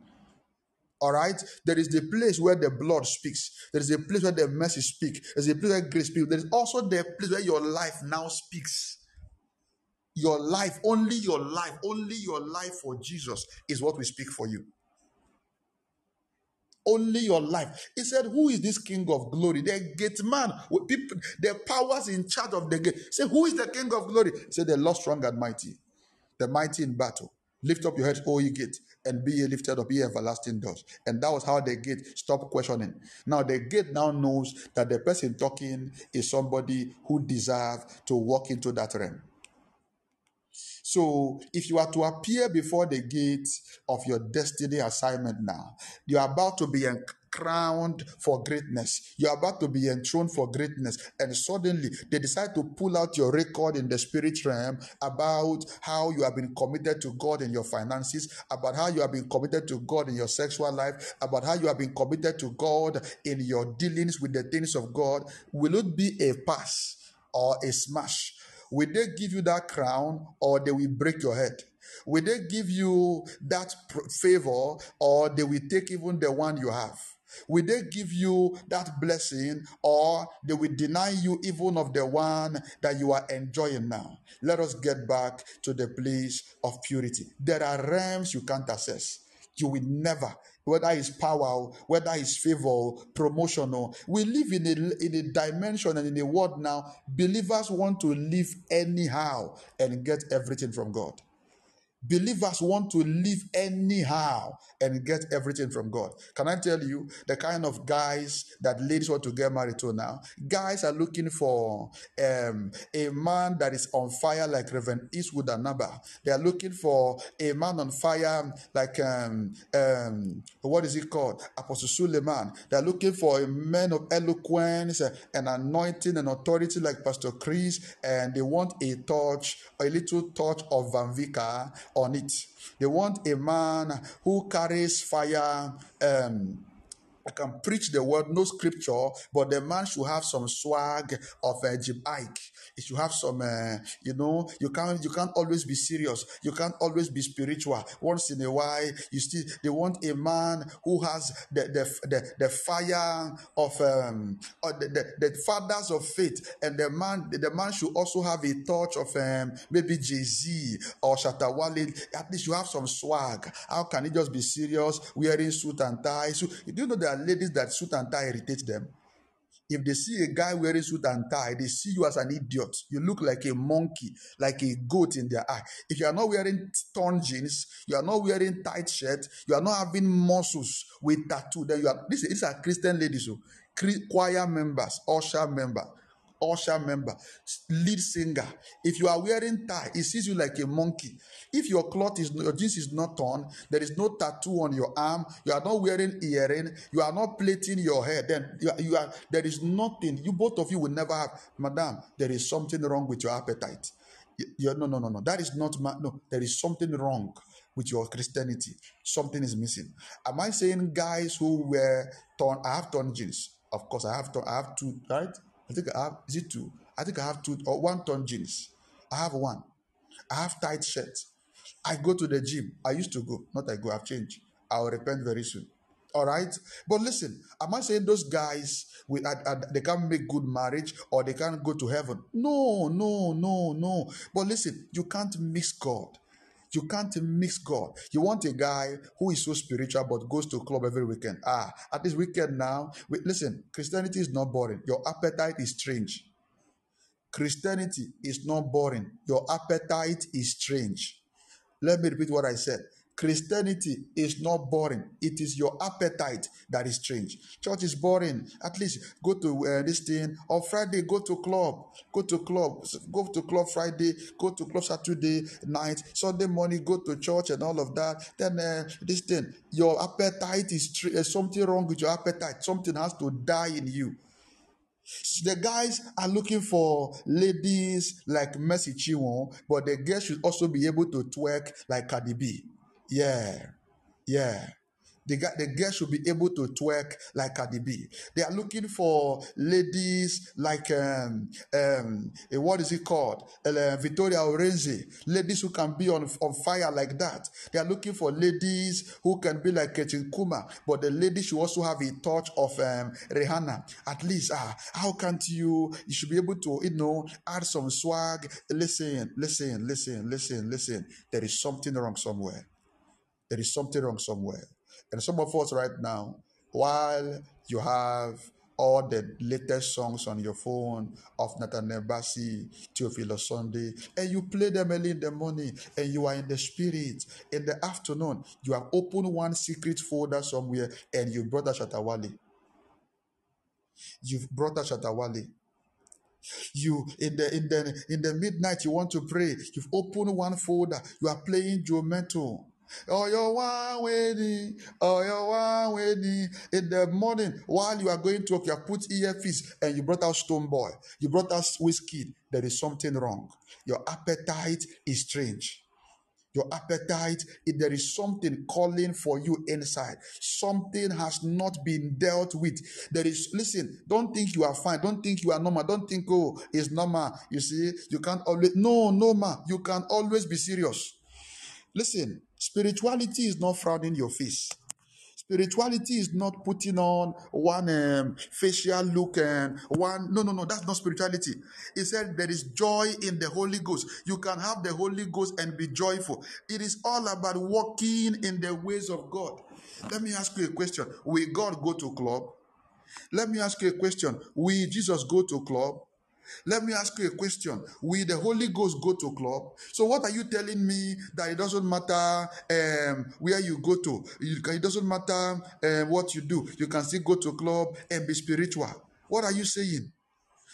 All right, there is the place where the blood speaks. There is a place where the mercy speaks. There's a place where grace speaks. There is also the place where your life now speaks. Your life, only your life, only your life for Jesus is what we speak for you. Only your life. He said, Who is this King of glory? The gate man. People, the powers in charge of the gate. Say, Who is the King of glory? Say, The Lord strong and mighty, the mighty in battle. Lift up your head, O ye gate, and be lifted up, ye everlasting doors. And that was how the gate stopped questioning. Now the gate now knows that the person talking is somebody who deserves to walk into that realm. So, if you are to appear before the gate of your destiny assignment now, you are about to be crowned for greatness. You are about to be enthroned for greatness. And suddenly they decide to pull out your record in the spirit realm about how you have been committed to God in your finances, about how you have been committed to God in your sexual life, about how you have been committed to God in your dealings with the things of God. Will it be a pass or a smash? Will they give you that crown or they will break your head? Will they give you that favor or they will take even the one you have? Will they give you that blessing or they will deny you even of the one that you are enjoying now? Let us get back to the place of purity. There are realms you can't access. You will never, whether it's power, whether it's favor, promotional. Oh, we live in a, in a dimension and in a world now, believers want to live anyhow and get everything from God. Believers want to live anyhow and get everything from God. Can I tell you the kind of guys that ladies want to get married to now? Guys are looking for um, a man that is on fire like Reverend Eastwood Anaba. They are looking for a man on fire like um, um, what is it called? Apostle Suleiman. They are looking for a man of eloquence and anointing and authority like Pastor Chris, and they want a touch, a little touch of Van Vicker on it. They want a man who carries fire. Um, I can preach the word, no scripture, but the man should have some swag of a Jim Iyke. He should have some, uh, you know, you can't you can't always be serious. You can't always be spiritual. Once in a while, you still they want a man who has the the the, the fire of um or the, the, the fathers of faith, and the man the man should also have a touch of um maybe Jay Z or Shatta Wale. At least you have some swag. How can it just be serious wearing suit and tie? So, do you know there are ladies that suit and tie irritate them? If they see a guy wearing suit and tie, they see you as an idiot. You look like a monkey, like a goat in their eye. If you are not wearing torn jeans, you are not wearing tight shirt, you are not having muscles with tattoo, then you are. This, these are Christian ladies, so choir members, usher member usher member, lead singer. If you are wearing tie, it sees you like a monkey. If your cloth is your jeans is not torn, there is no tattoo on your arm, you are not wearing earring, you are not plaiting your hair, then you are, you are there is nothing. You both of you will never have, madam. There is something wrong with your appetite. You, no, no, no, no. That is not ma- no. There is something wrong with your Christianity. Something is missing. Am I saying guys who wear torn? I have torn jeans. Of course, I have torn. I have two. Right? I think I have. Is it two? I think I have two or one torn jeans. I have one. I have tight shirts. I go to the gym. I used to go. Not I go. I've changed. I'll repent very soon. All right. But listen, am I saying those guys with uh, uh, they can't make good marriage or they can't go to heaven? No, no, no, no. But listen, you can't miss God. You can't mix God. You want a guy who is so spiritual but goes to a club every weekend. Ah, at this weekend now. Wait, listen, Christianity is not boring. Your appetite is strange. Christianity is not boring. Your appetite is strange. Let me repeat what I said. Christianity is not boring. It is your appetite that is strange. Church is boring. At least go to uh, this thing on Friday. Go to club. Go to club. Go to club Friday. Go to club Saturday night. Sunday morning. Go to church and all of that. Then uh, this thing. Your appetite is str- uh, something wrong with your appetite. Something has to die in you. The guys are looking for ladies like Mercy Chinwo, but the girl should also be able to twerk like Cardi B. Yeah, yeah. The, the girl should be able to twerk like Cardi B. They are looking for ladies like um um eh, what is it called? Uh, Victoria Orenchi. Ladies who can be on, on fire like that. They are looking for ladies who can be like Ketchin Kuma, but the lady should also have a touch of um, Rihanna. At least, ah, how can't you? You should be able to, you know, add some swag. Listen, listen, listen, listen, listen. There is something wrong somewhere. There is something wrong somewhere. And some of us right now, while you have all the latest songs on your phone of Nathaniel Bassey, Theophilus Sunday, and you play them early in the morning, and you are in the spirit. In the afternoon, you have opened one secret folder somewhere, and you brought a Shatta Wale. You've brought a Shatta Wale. You in the in the in the midnight you want to pray. You've opened one folder. You are playing Joe Mettle. Oh, one waiting. Oh, you're one waiting. In the morning, while you are going to work, you have put earpiece and you brought out Stonebwoy. You brought out whiskey. There is something wrong. Your appetite is strange. Your appetite, if there is something calling for you inside, something has not been dealt with. There is, listen, don't think you are fine. Don't think you are normal. Don't think, oh, it's normal. You see, you can't always, no, no, ma, you can always be serious. Listen, spirituality is not frowning your face. Spirituality is not putting on one um, facial look and one. No, no, no, that's not spirituality. He said there is joy in the Holy Ghost. You can have the Holy Ghost and be joyful. It is all about walking in the ways of God. Let me ask you a question. Will God go to club? Let me ask you a question. Will Jesus go to club? Let me ask you a question. Will the Holy Ghost go to club? So what are you telling me that it doesn't matter um, where you go to? It doesn't matter um, what you do. You can still go to club and be spiritual. What are you saying?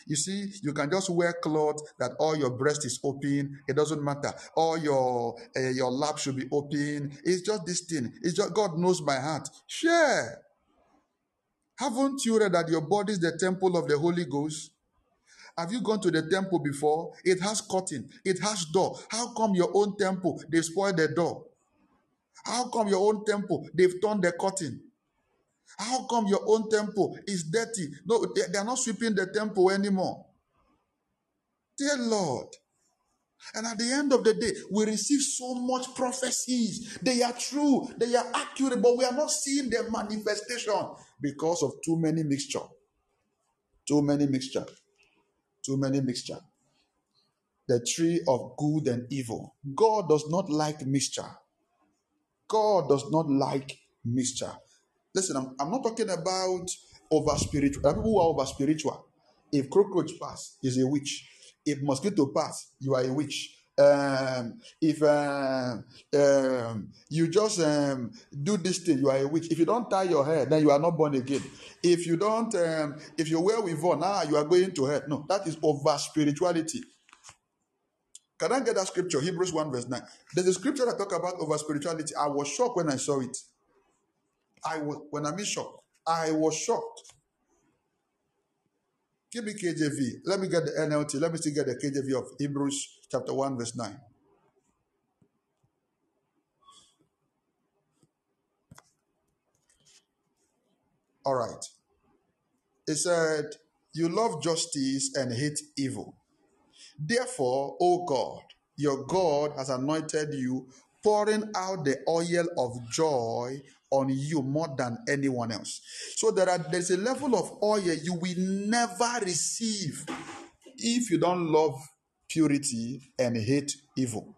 You see, you can just wear cloth that all your breast is open. It doesn't matter. All your uh, your lap should be open. It's just this thing. It's just God knows my heart. Share. Haven't you read that your body is the temple of the Holy Ghost? Have you gone to the temple before? It has curtain, it has door. How come your own temple they've spoiled the door? How come your own temple they've torn the curtain? How come your own temple is dirty? No, they, they are not sweeping the temple anymore. Dear Lord. And at the end of the day, we receive so much prophecies. They are true, they are accurate, but we are not seeing their manifestation because of too many mixture. Too many mixture. Too many mixture. The tree of good and evil. God does not like mixture. God does not like mixture. Listen, I'm, I'm not talking about over spiritual. People who are over spiritual. If cockroach pass, is a witch. If mosquito pass, you are a witch. Um, if um, um, you just um, do this thing, you are a witch. If you don't tie your hair, then you are not born again. If you don't, um, if you wear with on, now you are going to hell. No, that is over spirituality. Can I get that scripture? Hebrews 1 verse 9. There's a scripture that talk about over spirituality. I was shocked when I saw it. I was when I mean shocked. I was shocked. Give me KJV. Let me get the NLT. Let me still get the KJV of Hebrews chapter 1, verse 9. All right. It said, You love justice and hate evil. Therefore, O God, your God has anointed you, pouring out the oil of joy on you more than anyone else. So there are there's a level of oil you will never receive if you don't love purity and hate evil.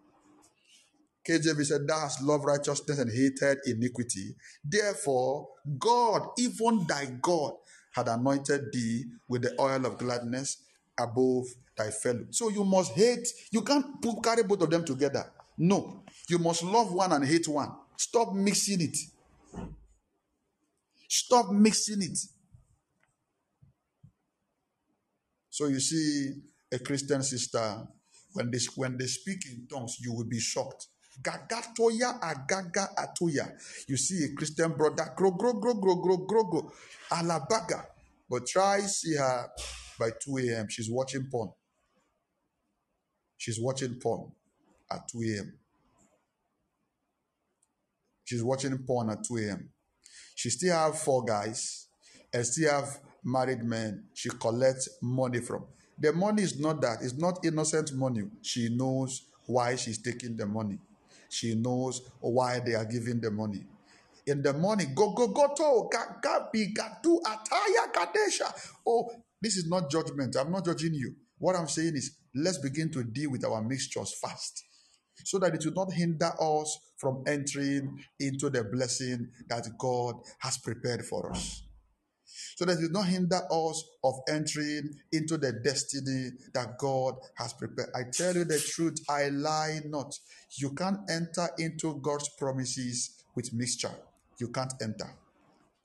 KJV said, Thou hast loved righteousness and hated iniquity. Therefore, God, even thy God, had anointed thee with the oil of gladness above thy fellow. So you must hate, you can't put, carry both of them together. No, you must love one and hate one. Stop mixing it. Stop mixing it. So you see a Christian sister, when they, when they speak in tongues, you will be shocked. Gagatoya agaga atoya. You see a Christian brother, grow, grow, grow, grow, grow, grow, grow, alabaga. But try see her by 2 a.m. She's watching porn. She's watching porn at 2 a.m. She's watching porn at 2 a.m. She still have four guys and still have married men she collects money from. The money is not that, it's not innocent money. She knows why she's taking the money. She knows why they are giving the money. In the morning, go, go, go to, gabi, gadu, ataya, gadesha. Oh, this is not judgment. I'm not judging you. What I'm saying is, let's begin to deal with our mixtures fast so that it will not hinder us from entering into the blessing that God has prepared for us. So that it not hinder us of entering into the destiny that God has prepared. I tell you the truth, I lie not. You can't enter into God's promises with mixture. You can't enter.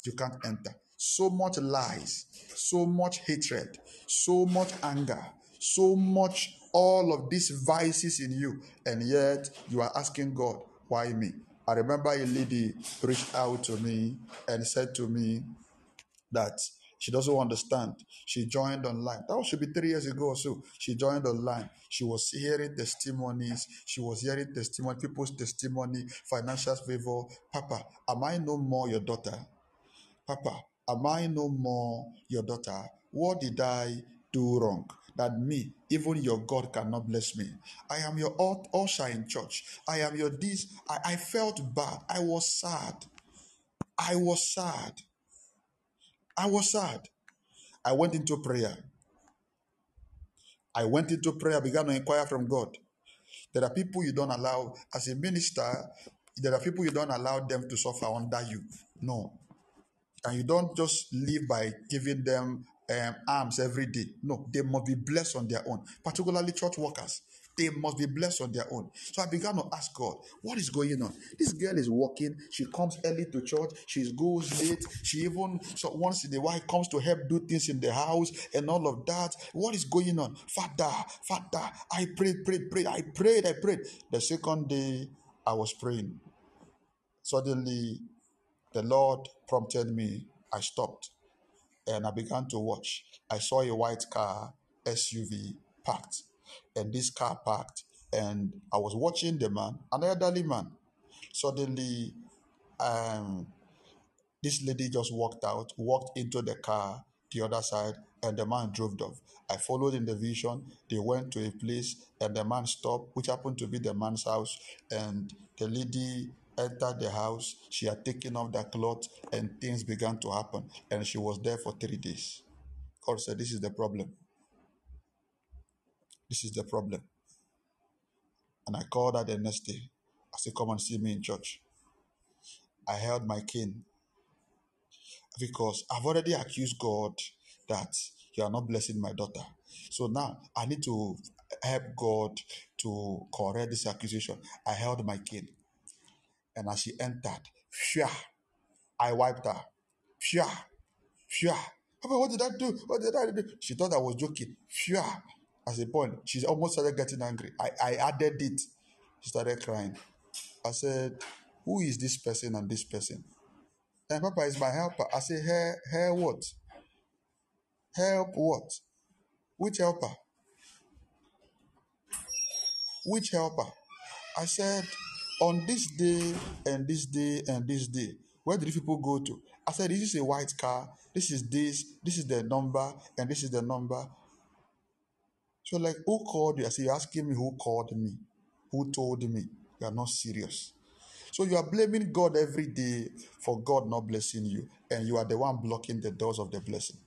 You can't enter. So much lies, so much hatred, so much anger, so much all of these vices in you, and yet you are asking God, why me? I remember a lady reached out to me and said to me that she doesn't understand. She joined online. That should be three years ago or so. She joined online. She was hearing testimonies. She was hearing testimony, people's testimony, financial favor. Papa, am I no more your daughter? Papa, am I no more your daughter? What did I do wrong? That me, even your God, cannot bless me. I am your usher in church. I am your this. I, I felt bad. I was sad. I was sad. I was sad. I went into prayer. I went into prayer, began to inquire from God. There are people you don't allow, as a minister, there are people you don't allow them to suffer under you. No. And you don't just live by giving them um, arms every day. No, they must be blessed on their own, particularly church workers. They must be blessed on their own. So I began to ask God, what is going on? This girl is working. She comes early to church. She goes late. She even so once in a while comes to help do things in the house and all of that. What is going on? Father, Father, I prayed, prayed, prayed. I prayed, I prayed. The second day I was praying. Suddenly the Lord prompted me. I stopped and I began to watch. I saw a white car, SUV, parked, and this car parked, and I was watching the man, an elderly man. Suddenly, um, This lady just walked out, walked into the car, the other side, and the man drove off. I followed in the vision. They went to a place, and the man stopped, which happened to be the man's house. And the lady entered the house. She had taken off the cloth, and things began to happen. And she was there for three days. God said, This is the problem. This is the problem. And I called her the next day. I said, Come and see me in church. I held my cane because I've already accused God that you are not blessing my daughter. So now I need to help God to correct this accusation. I held my cane. And as she entered, phew, I wiped her. Phew, phew. What did I do? What did I do? She thought I was joking. Phew. At a point, she almost started getting angry. I, I added it. She started crying. I said, Who is this person and this person? And Papa is my helper. I say, Her, her what? Help what? Which helper? Which helper? I said, On this day and this day and this day, where did people go to? I said, This is a white car. This is this. This is the number. And this is the number. So, like, who called you? I said, You're asking me who called me? Who told me? You are not serious. So you are blaming God every day for God not blessing you, and you are the one blocking the doors of the blessing.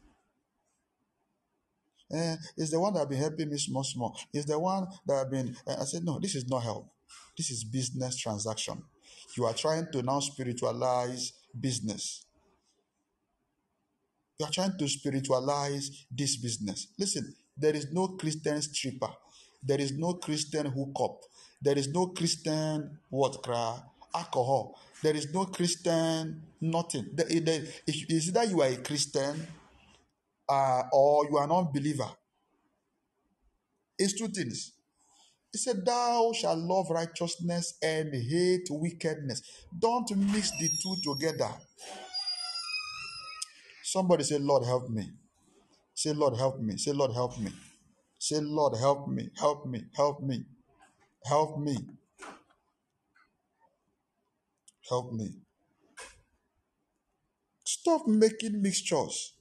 Eh, it's the one that have been helping me small, small. It's the one that have been. eh, I said, no, this is not help. This is business transaction. You are trying to now spiritualize business. You are trying to spiritualize this business. Listen, there is no Christian stripper. There is no Christian hookup. There is no Christian what cry alcohol. There is no Christian nothing. There, there, is either you are a Christian uh, or you are an unbeliever. It's two things. He said, Thou shalt love righteousness and hate wickedness. Don't mix the two together. Somebody say, Lord, help me. Say, Lord, help me. Say, Lord, help me. Say, Lord, help me. Help me. Help me. Help me. Help me. Stop making mixtures.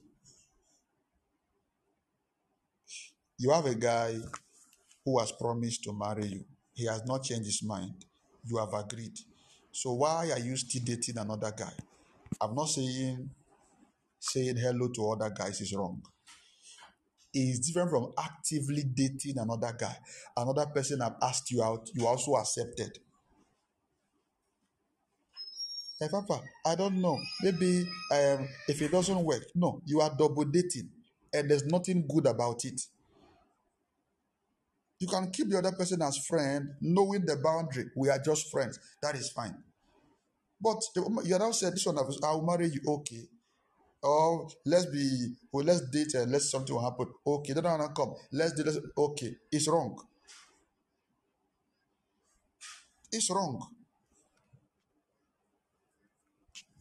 You have a guy who has promised to marry you. He has not changed his mind. You have agreed. So why are you still dating another guy? I'm not saying saying hello to other guys is wrong. It's different from actively dating another guy. Another person have asked you out, you also accepted. Hey, Papa, I don't know. Maybe um, if it doesn't work, no, you are double dating, and there's nothing good about it. You can keep the other person as friend, knowing the boundary. We are just friends. That is fine. But the you now said this one, I will marry you. Okay. Oh, let's be, well, let's date and let's something will happen. Okay, don't wanna come. Let's do this. Okay, it's wrong. It's wrong.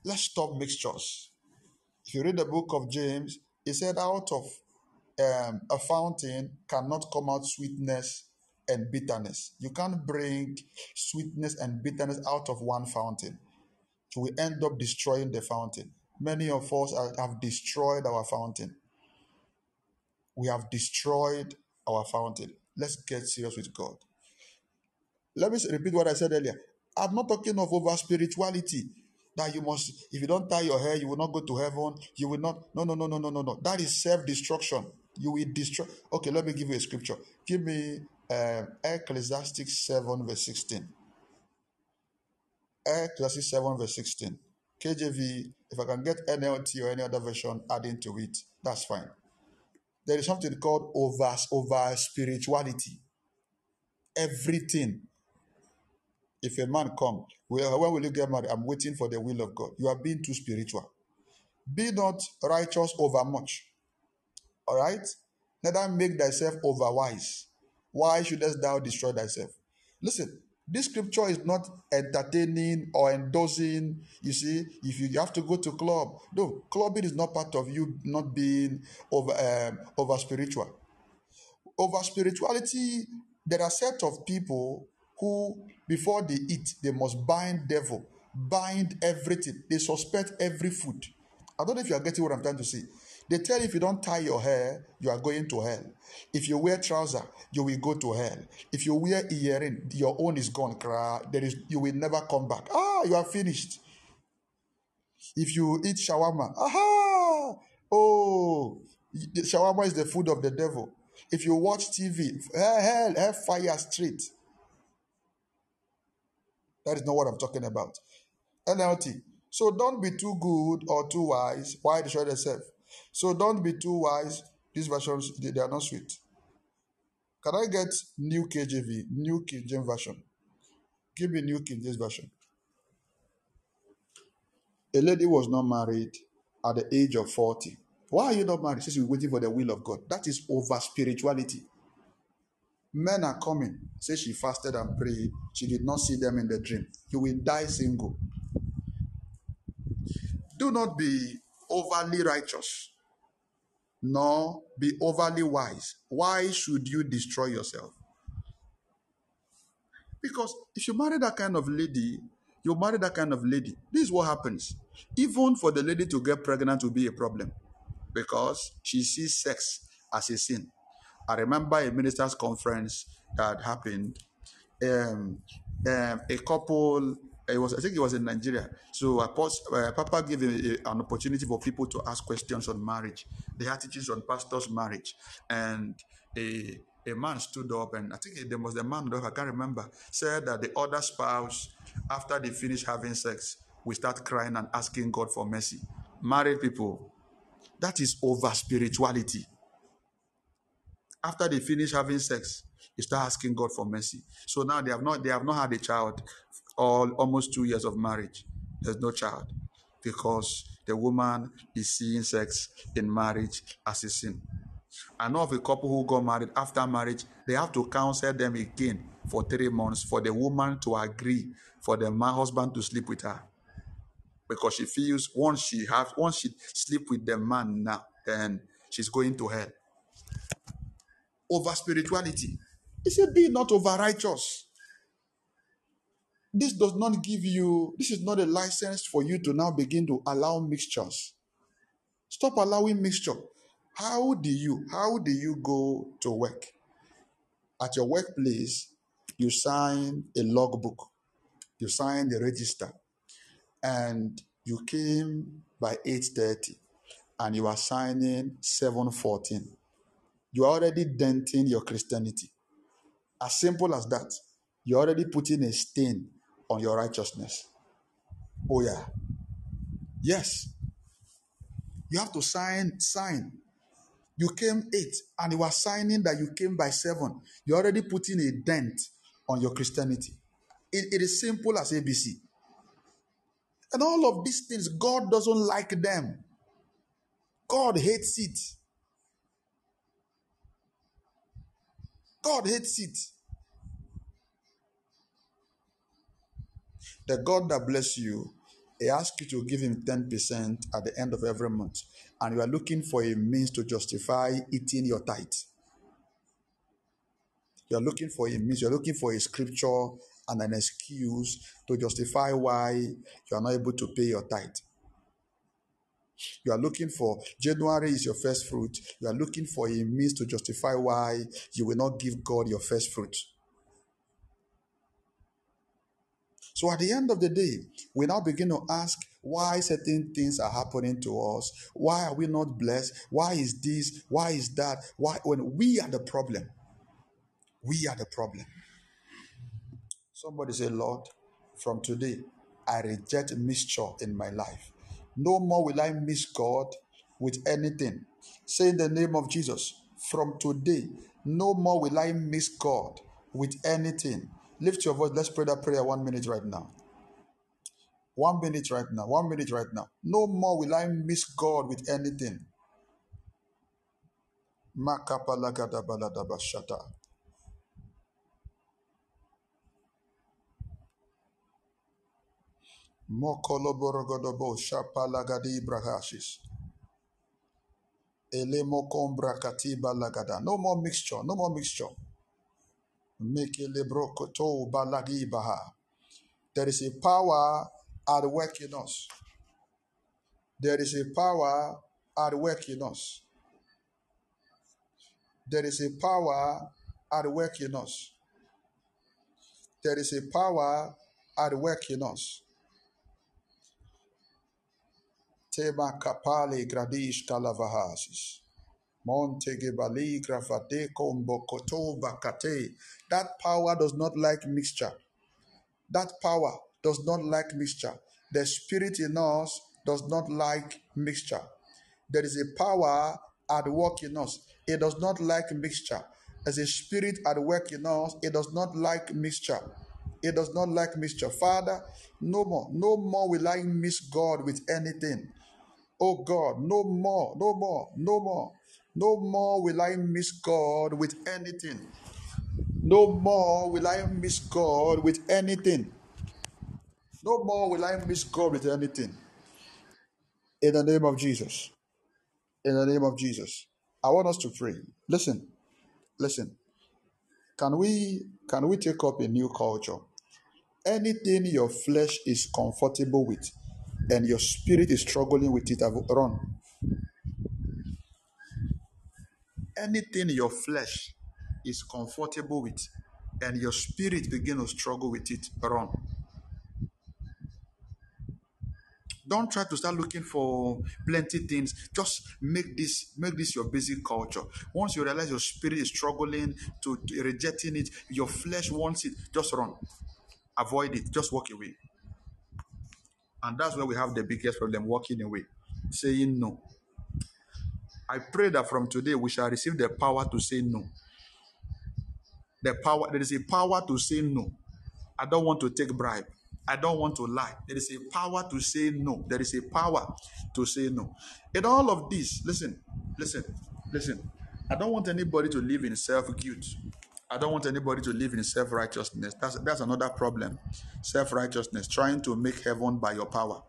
Let's stop mixtures. If you read the book of James, he said out of um, a fountain cannot come out sweetness and bitterness. You can't bring sweetness and bitterness out of one fountain. So we end up destroying the fountain. Many of us have destroyed our fountain. We have destroyed our fountain. Let's get serious with God. Let me repeat what I said earlier. I'm not talking of over spirituality. That you must, if you don't tie your hair, you will not go to heaven. You will not. No, no, no, no, no, no, no. That is self destruction. You will destroy. Okay, let me give you a scripture. Give me um, Ecclesiastes 7, verse 16. Ecclesiastes 7, verse 16. KJV, if I can get NLT or any other version adding to it, that's fine. There is something called over, over spirituality. Everything If a man come, well, when will you get married? I'm waiting for the will of God. You are being too spiritual. Be not righteous over much. All right? Neither make thyself over wise. Why shouldest thou destroy thyself? Listen, this scripture is not entertaining or endorsing. You see, if you have to go to club, no, clubbing is not part of you not being over um, over spiritual over spirituality, there are set of people who, before they eat, they must bind devil bind everything. They suspect every food. I don't know if you are getting what I'm trying to say. They tell you if you don't tie your hair, you are going to hell. If you wear trouser, you will go to hell. If you wear earring, your own is gone. There is you will never come back. Ah, you are finished. If you eat shawarma, aha, oh, shawarma is the food of the devil. If you watch TV, hell, hell, hell fire street. That is not what I'm talking about. NLT. So don't be too good or too wise. Why destroy yourself? So don't be too wise. These versions they, they are not sweet. Can I get New KJV, New King James Version? Give me New King James Version. A lady was not married at the age of 40. Why are you not married? Since you're waiting for the will of God. That is over spirituality. Men are coming. Say she fasted and prayed. She did not see them in the dream. You will die single. Do not be overly righteous, nor be overly wise. Why should you destroy yourself? Because if you marry that kind of lady, you marry that kind of lady. This is what happens. Even for the lady to get pregnant will be a problem because she sees sex as a sin. I remember a ministers' conference that happened. Um, um, a couple, it was I think it was in Nigeria. So pos- uh, Papa gave a- a- an opportunity for people to ask questions on marriage. They had teachings on pastors' marriage, and a a man stood up, and I think there was the man, I can't remember, said that the other spouse, after they finish having sex, will start crying and asking God for mercy. Married people, that is over spirituality after they finish having sex, you start asking God for mercy. So now they have not they have not had a child, all almost two years of marriage. There's no child because the woman is seeing sex in marriage as a sin. I know of a couple who got married after marriage, they have to counsel them again for three months for the woman to agree for the man husband to sleep with her. Because she feels once she have once she sleep with the man now, then she's going to hell over spirituality. He said, Be not over righteous. This does not give you, this is not a license for you to now begin to allow mixtures. Stop allowing mixture. How do you, how do you go to work? At your workplace, you sign a logbook, you sign the register, and you came by 8:30 and you are signing 7:14. You are already denting your Christianity. As simple as that. You're already putting a stain on your righteousness. Oh, yeah. Yes. You have to sign, sign. You came eight and you are signing that you came by seven. You're already putting a dent on your Christianity. It, it is simple as ABC. And all of these things, God doesn't like them. God hates it. God hates it. The God that bless you, He asks you to give Him 10% at the end of every month, and you are looking for a means to justify eating your tithe. You are looking for a means, you are looking for a scripture and an excuse to justify why you are not able to pay your tithe. You are looking for January is your first fruit. You are looking for a means to justify why you will not give God your first fruit. So at the end of the day, we now begin to ask why certain things are happening to us. Why are we not blessed? Why is this? Why is that? Why when we are the problem? We are the problem. Somebody say, Lord, from today, I reject mixture in my life. No more will I miss God with anything. Say in the name of Jesus, from today, no more will I miss God with anything. Lift your voice. Let's pray that prayer one minute right now. One minute right now. One minute right now. No more will I miss God with anything. Makapalagadabashata. Mokoloborogodobo shapalagadi brahashis. Elemokombrakatiba lagada. No more mixture. No more mixture. There is a power at work in us. There is a power at work in us. There is a power at work in us. There is a power at work in us. Tema kapale gradish kalavahasis. That power does not like mixture. That power does not like mixture. The spirit in us does not like mixture. There is a power at work in us. It does not like mixture. There's a spirit at work in us. It does not like mixture. It does not like mixture. Father, no more. No more will I miss God with anything. Oh God, no more, no more, no more. No more will I miss God with anything. No more will I miss God with anything. No more will I miss God with anything. In the name of Jesus. In the name of Jesus. I want us to pray. Listen, listen. Can we can we take up a new culture? Anything your flesh is comfortable with and your spirit is struggling with it, run. Anything your flesh is comfortable with and your spirit begin to struggle with it, run. Don't try to start looking for plenty things. Just make this make this your basic culture. Once you realize your spirit is struggling to, to rejecting it, your flesh wants it, just run. Avoid it. Just walk away. And that's where we have the biggest problem walking away, saying no. I pray that from today we shall receive the power to say no. The power, there is a power to say no. I don't want to take bribe. I don't want to lie. There is a power to say no. There is a power to say no. In all of this, listen, listen, listen. I don't want anybody to live in self guilt. I don't want anybody to live in self righteousness. That's, that's another problem. Self righteousness, trying to make heaven by your power.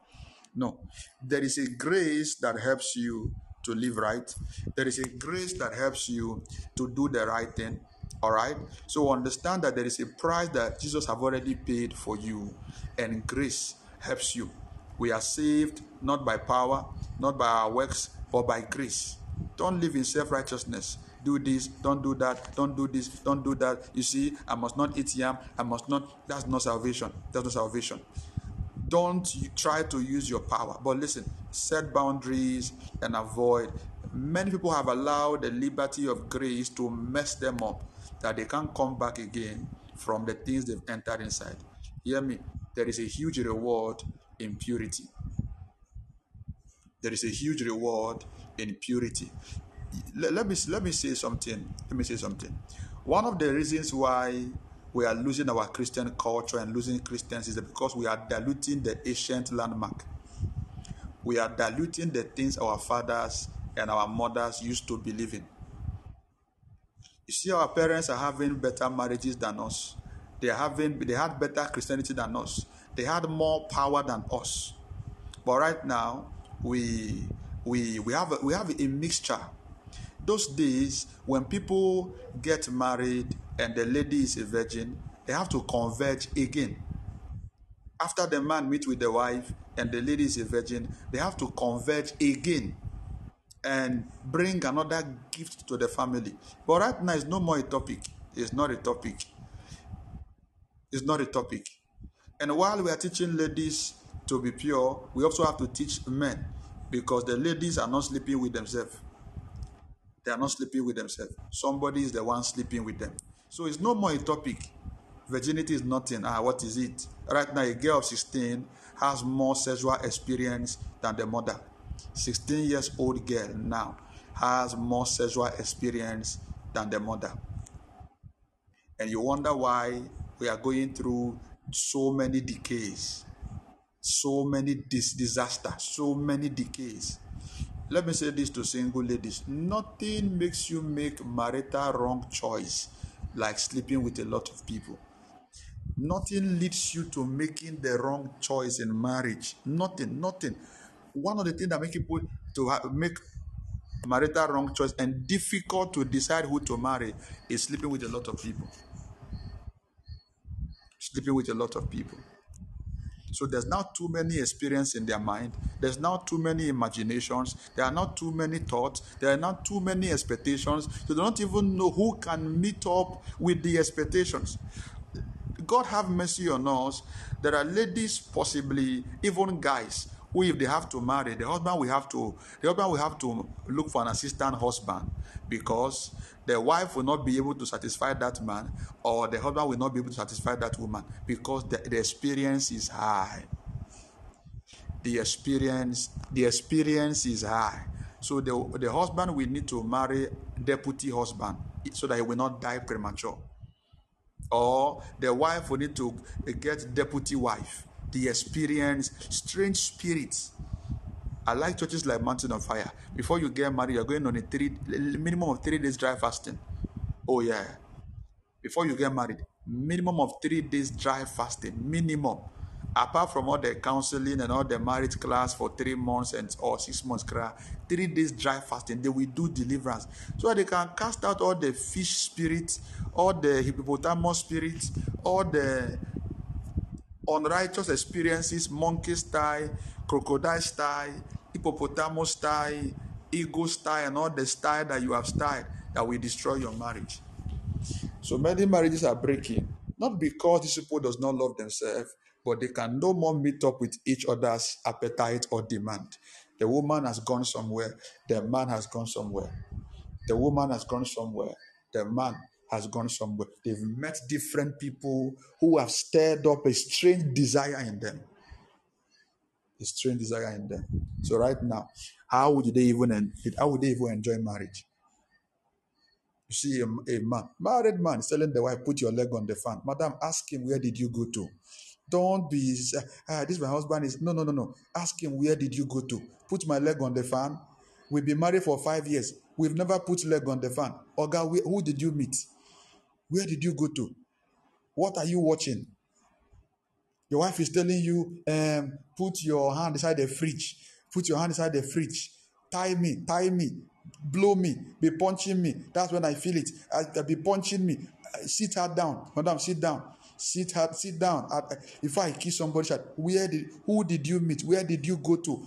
No. There is a grace that helps you to live right. There is a grace that helps you to do the right thing. All right. So understand that there is a price that Jesus have already paid for you, and grace helps you. We are saved not by power, not by our works, but by grace. Don't live in self righteousness. Do this, don't do that, don't do this, don't do that. You see, I must not eat yam, I must not. That's not salvation. That's not salvation. Don't try to use your power. But listen, set boundaries and avoid. Many people have allowed the liberty of grace to mess them up that they can't come back again from the things they've entered inside. Hear me. There is a huge reward in purity. There is a huge reward in purity. Let, let, me let me say something. Let me say something. One of the reasons why we are losing our Christian culture and losing Christians is because we are diluting the ancient landmark. We are diluting the things our fathers and our mothers used to believe in. You see, our parents are having better marriages than us. They are having they had better Christianity than us. They had more power than us. But right now, we we we have a, we have a mixture. Those days when people get married and the lady is a virgin, they have to converge again. After the man meet with the wife and the lady is a virgin, they have to converge again and bring another gift to the family. But right now, it's no more a topic. It's not a topic. It's not a topic. And while we are teaching ladies to be pure, we also have to teach men because the ladies are not sleeping with themselves. They are not sleeping with themselves. Somebody is the one sleeping with them. So it's no more a topic. Virginity is nothing. Ah, what is it? Right now, a girl of 16 has more sexual experience than the mother. 16 years old girl now has more sexual experience than the mother. And you wonder why we are going through so many decays, so many dis- disasters, so many decays. Let me say this to single ladies nothing makes you make marital wrong choice like sleeping with a lot of people. Nothing leads you to making the wrong choice in marriage. Nothing, nothing one of the things that make people to make marital wrong choice and difficult to decide who to marry is sleeping with a lot of people. Sleeping with a lot of people. So there's not too many experience in their mind. There's not too many imaginations. There are not too many thoughts. There are not too many expectations. So they don't even know who can meet up with the expectations. God have mercy on us. There are ladies, possibly even guys, who if they have to marry, the husband will have to the husband will have to look for an assistant husband because the wife will not be able to satisfy that man, or the husband will not be able to satisfy that woman because the, the experience is high. The experience, the experience is high. So the, the husband will need to marry deputy husband so that he will not die premature or the wife will need to get deputy wife the experience strange spirits i like churches like mountain of fire. Before you get married you're going on a three minimum of three days dry fasting. Oh yeah. Before you get married minimum of three days dry fasting minimum. Apart from all the counseling and all the marriage class for three months and or six months three days dry fasting they will do deliverance. So they can cast out all the fish spirits all the hippopotamus spirits all the unrighteous experiences monkey style crocodile style hippopotamus style eagle style and all the style that you have styled that will destroy your marriage so many marriages are breaking, not because these people does not love themselves, but they can no more meet up with each other's appetite or demand. The woman has gone somewhere, the man has gone somewhere. The woman has gone somewhere, the man has gone somewhere. They've met different people who have stirred up a strange desire in them. A strange desire in them. So right now, how would they even en- how would they even enjoy marriage? You see a, a man, married man, is telling the wife, put your leg on the fan. Madam, ask him, where did you go to? Don't be, ah, this my husband is, no, no, no, no. Ask him, where did you go to? Put my leg on the fan. We've been married for five years. We've never put leg on the fan. Oga, who did you meet? Where did you go to? What are you watching? Your wife is telling you, um, put your hand inside the fridge. Put your hand inside the fridge. Tie me, tie me, blow me, be punching me. That's when I feel it. I, I be punching me. I sit her down, madam. Sit down. Sit her, sit down. I, if I kiss somebody, where did, who did you meet? Where did you go to?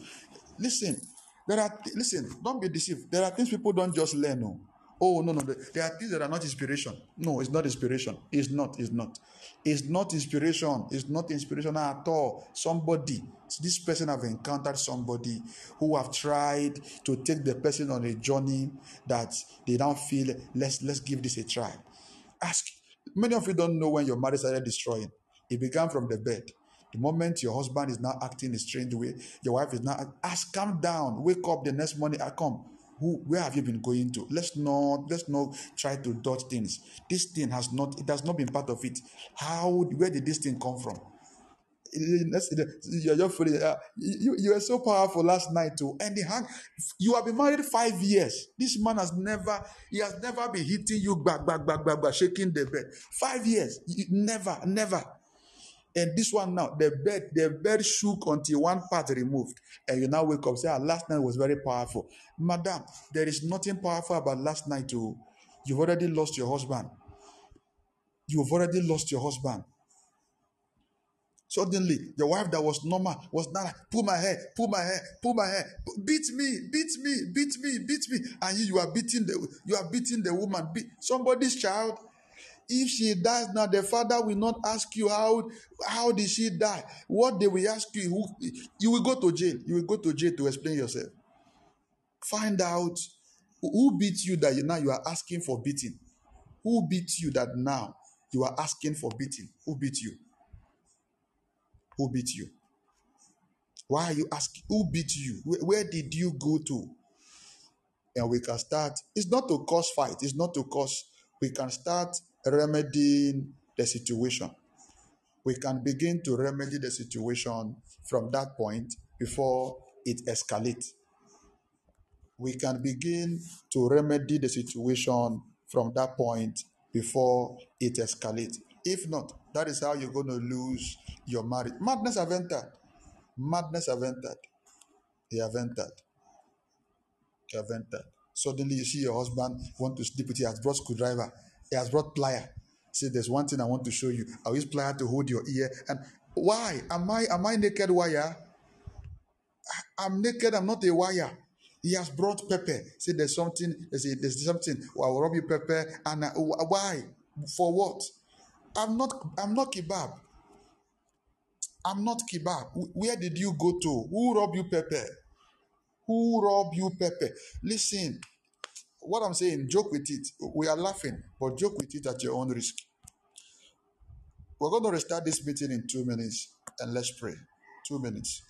Listen, there are listen. Don't be deceived. There are things people don't just learn. No. Oh no no. There are things that are not inspiration. No, it's not inspiration. It's not. It's not. It's not inspiration. It's not inspiration at all. Somebody, this person have encountered somebody who have tried to take the person on a journey that they don't feel. Let's let's give this a try. Ask. Many of you don't know when your marriage started destroying. It began from the bed. The moment your husband is now acting a strange way, your wife is now ask, calm down, wake up the next morning. I come. Who, where have you been going to? Let's not, let's not try to dodge things. This thing has not, it has not been part of it. How, where did this thing come from? You're uh, were so powerful last night too. And the hang, you have been married five years. This man has never, he has never been hitting you back, back, back, back, back, shaking the bed. Five years. Never, never. And this one now, the bed, the bed shook until one part removed. And you now wake up, say, ah, last night was very powerful. Madam, there is nothing powerful about last night too. You've already lost your husband. You've already lost your husband. Suddenly, your wife that was normal was now like, pull my hair, pull my hair, pull my hair, beat me, beat me, beat me, beat me, and you, you are beating the you are beating the woman, beat somebody's child. If she dies now, the father will not ask you how how did she die. What they will ask you, who you will go to jail. You will go to jail to explain yourself. Find out who beat you that you now you are asking for beating. Who beat you that now you are asking for beating? Who beat you? Who beat you? Why are you asking? Who beat you? Where, where did you go to? And we can start. It's not to cause fight. It's not to cause. We can start remedying the situation. We can begin to remedy the situation from that point before it escalates. We can begin to remedy the situation from that point before it escalates. If not, that is how you're going to lose your marriage. Madness have entered. Madness have entered. They have entered. They have entered. Suddenly you see your husband want to sleep with you. Has brought screwdriver. He has brought plier. See, there's one thing I want to show you. I'll use plier to hold your ear. And Why? Am I am I naked wire? I'm naked, I'm not a wire. He has brought pepper. See, there's something, there's, a, there's something. Well, I'll rub you pepper. And uh, I, why? For what? I'm not I'm not kebab. I'm not kebab. Where did you go to? Who robbed you pepper? Who robbed you pepper? Listen, what I'm saying, joke with it. We are laughing, but joke with it at your own risk. We're going to restart this meeting in two minutes and let's pray. Two minutes.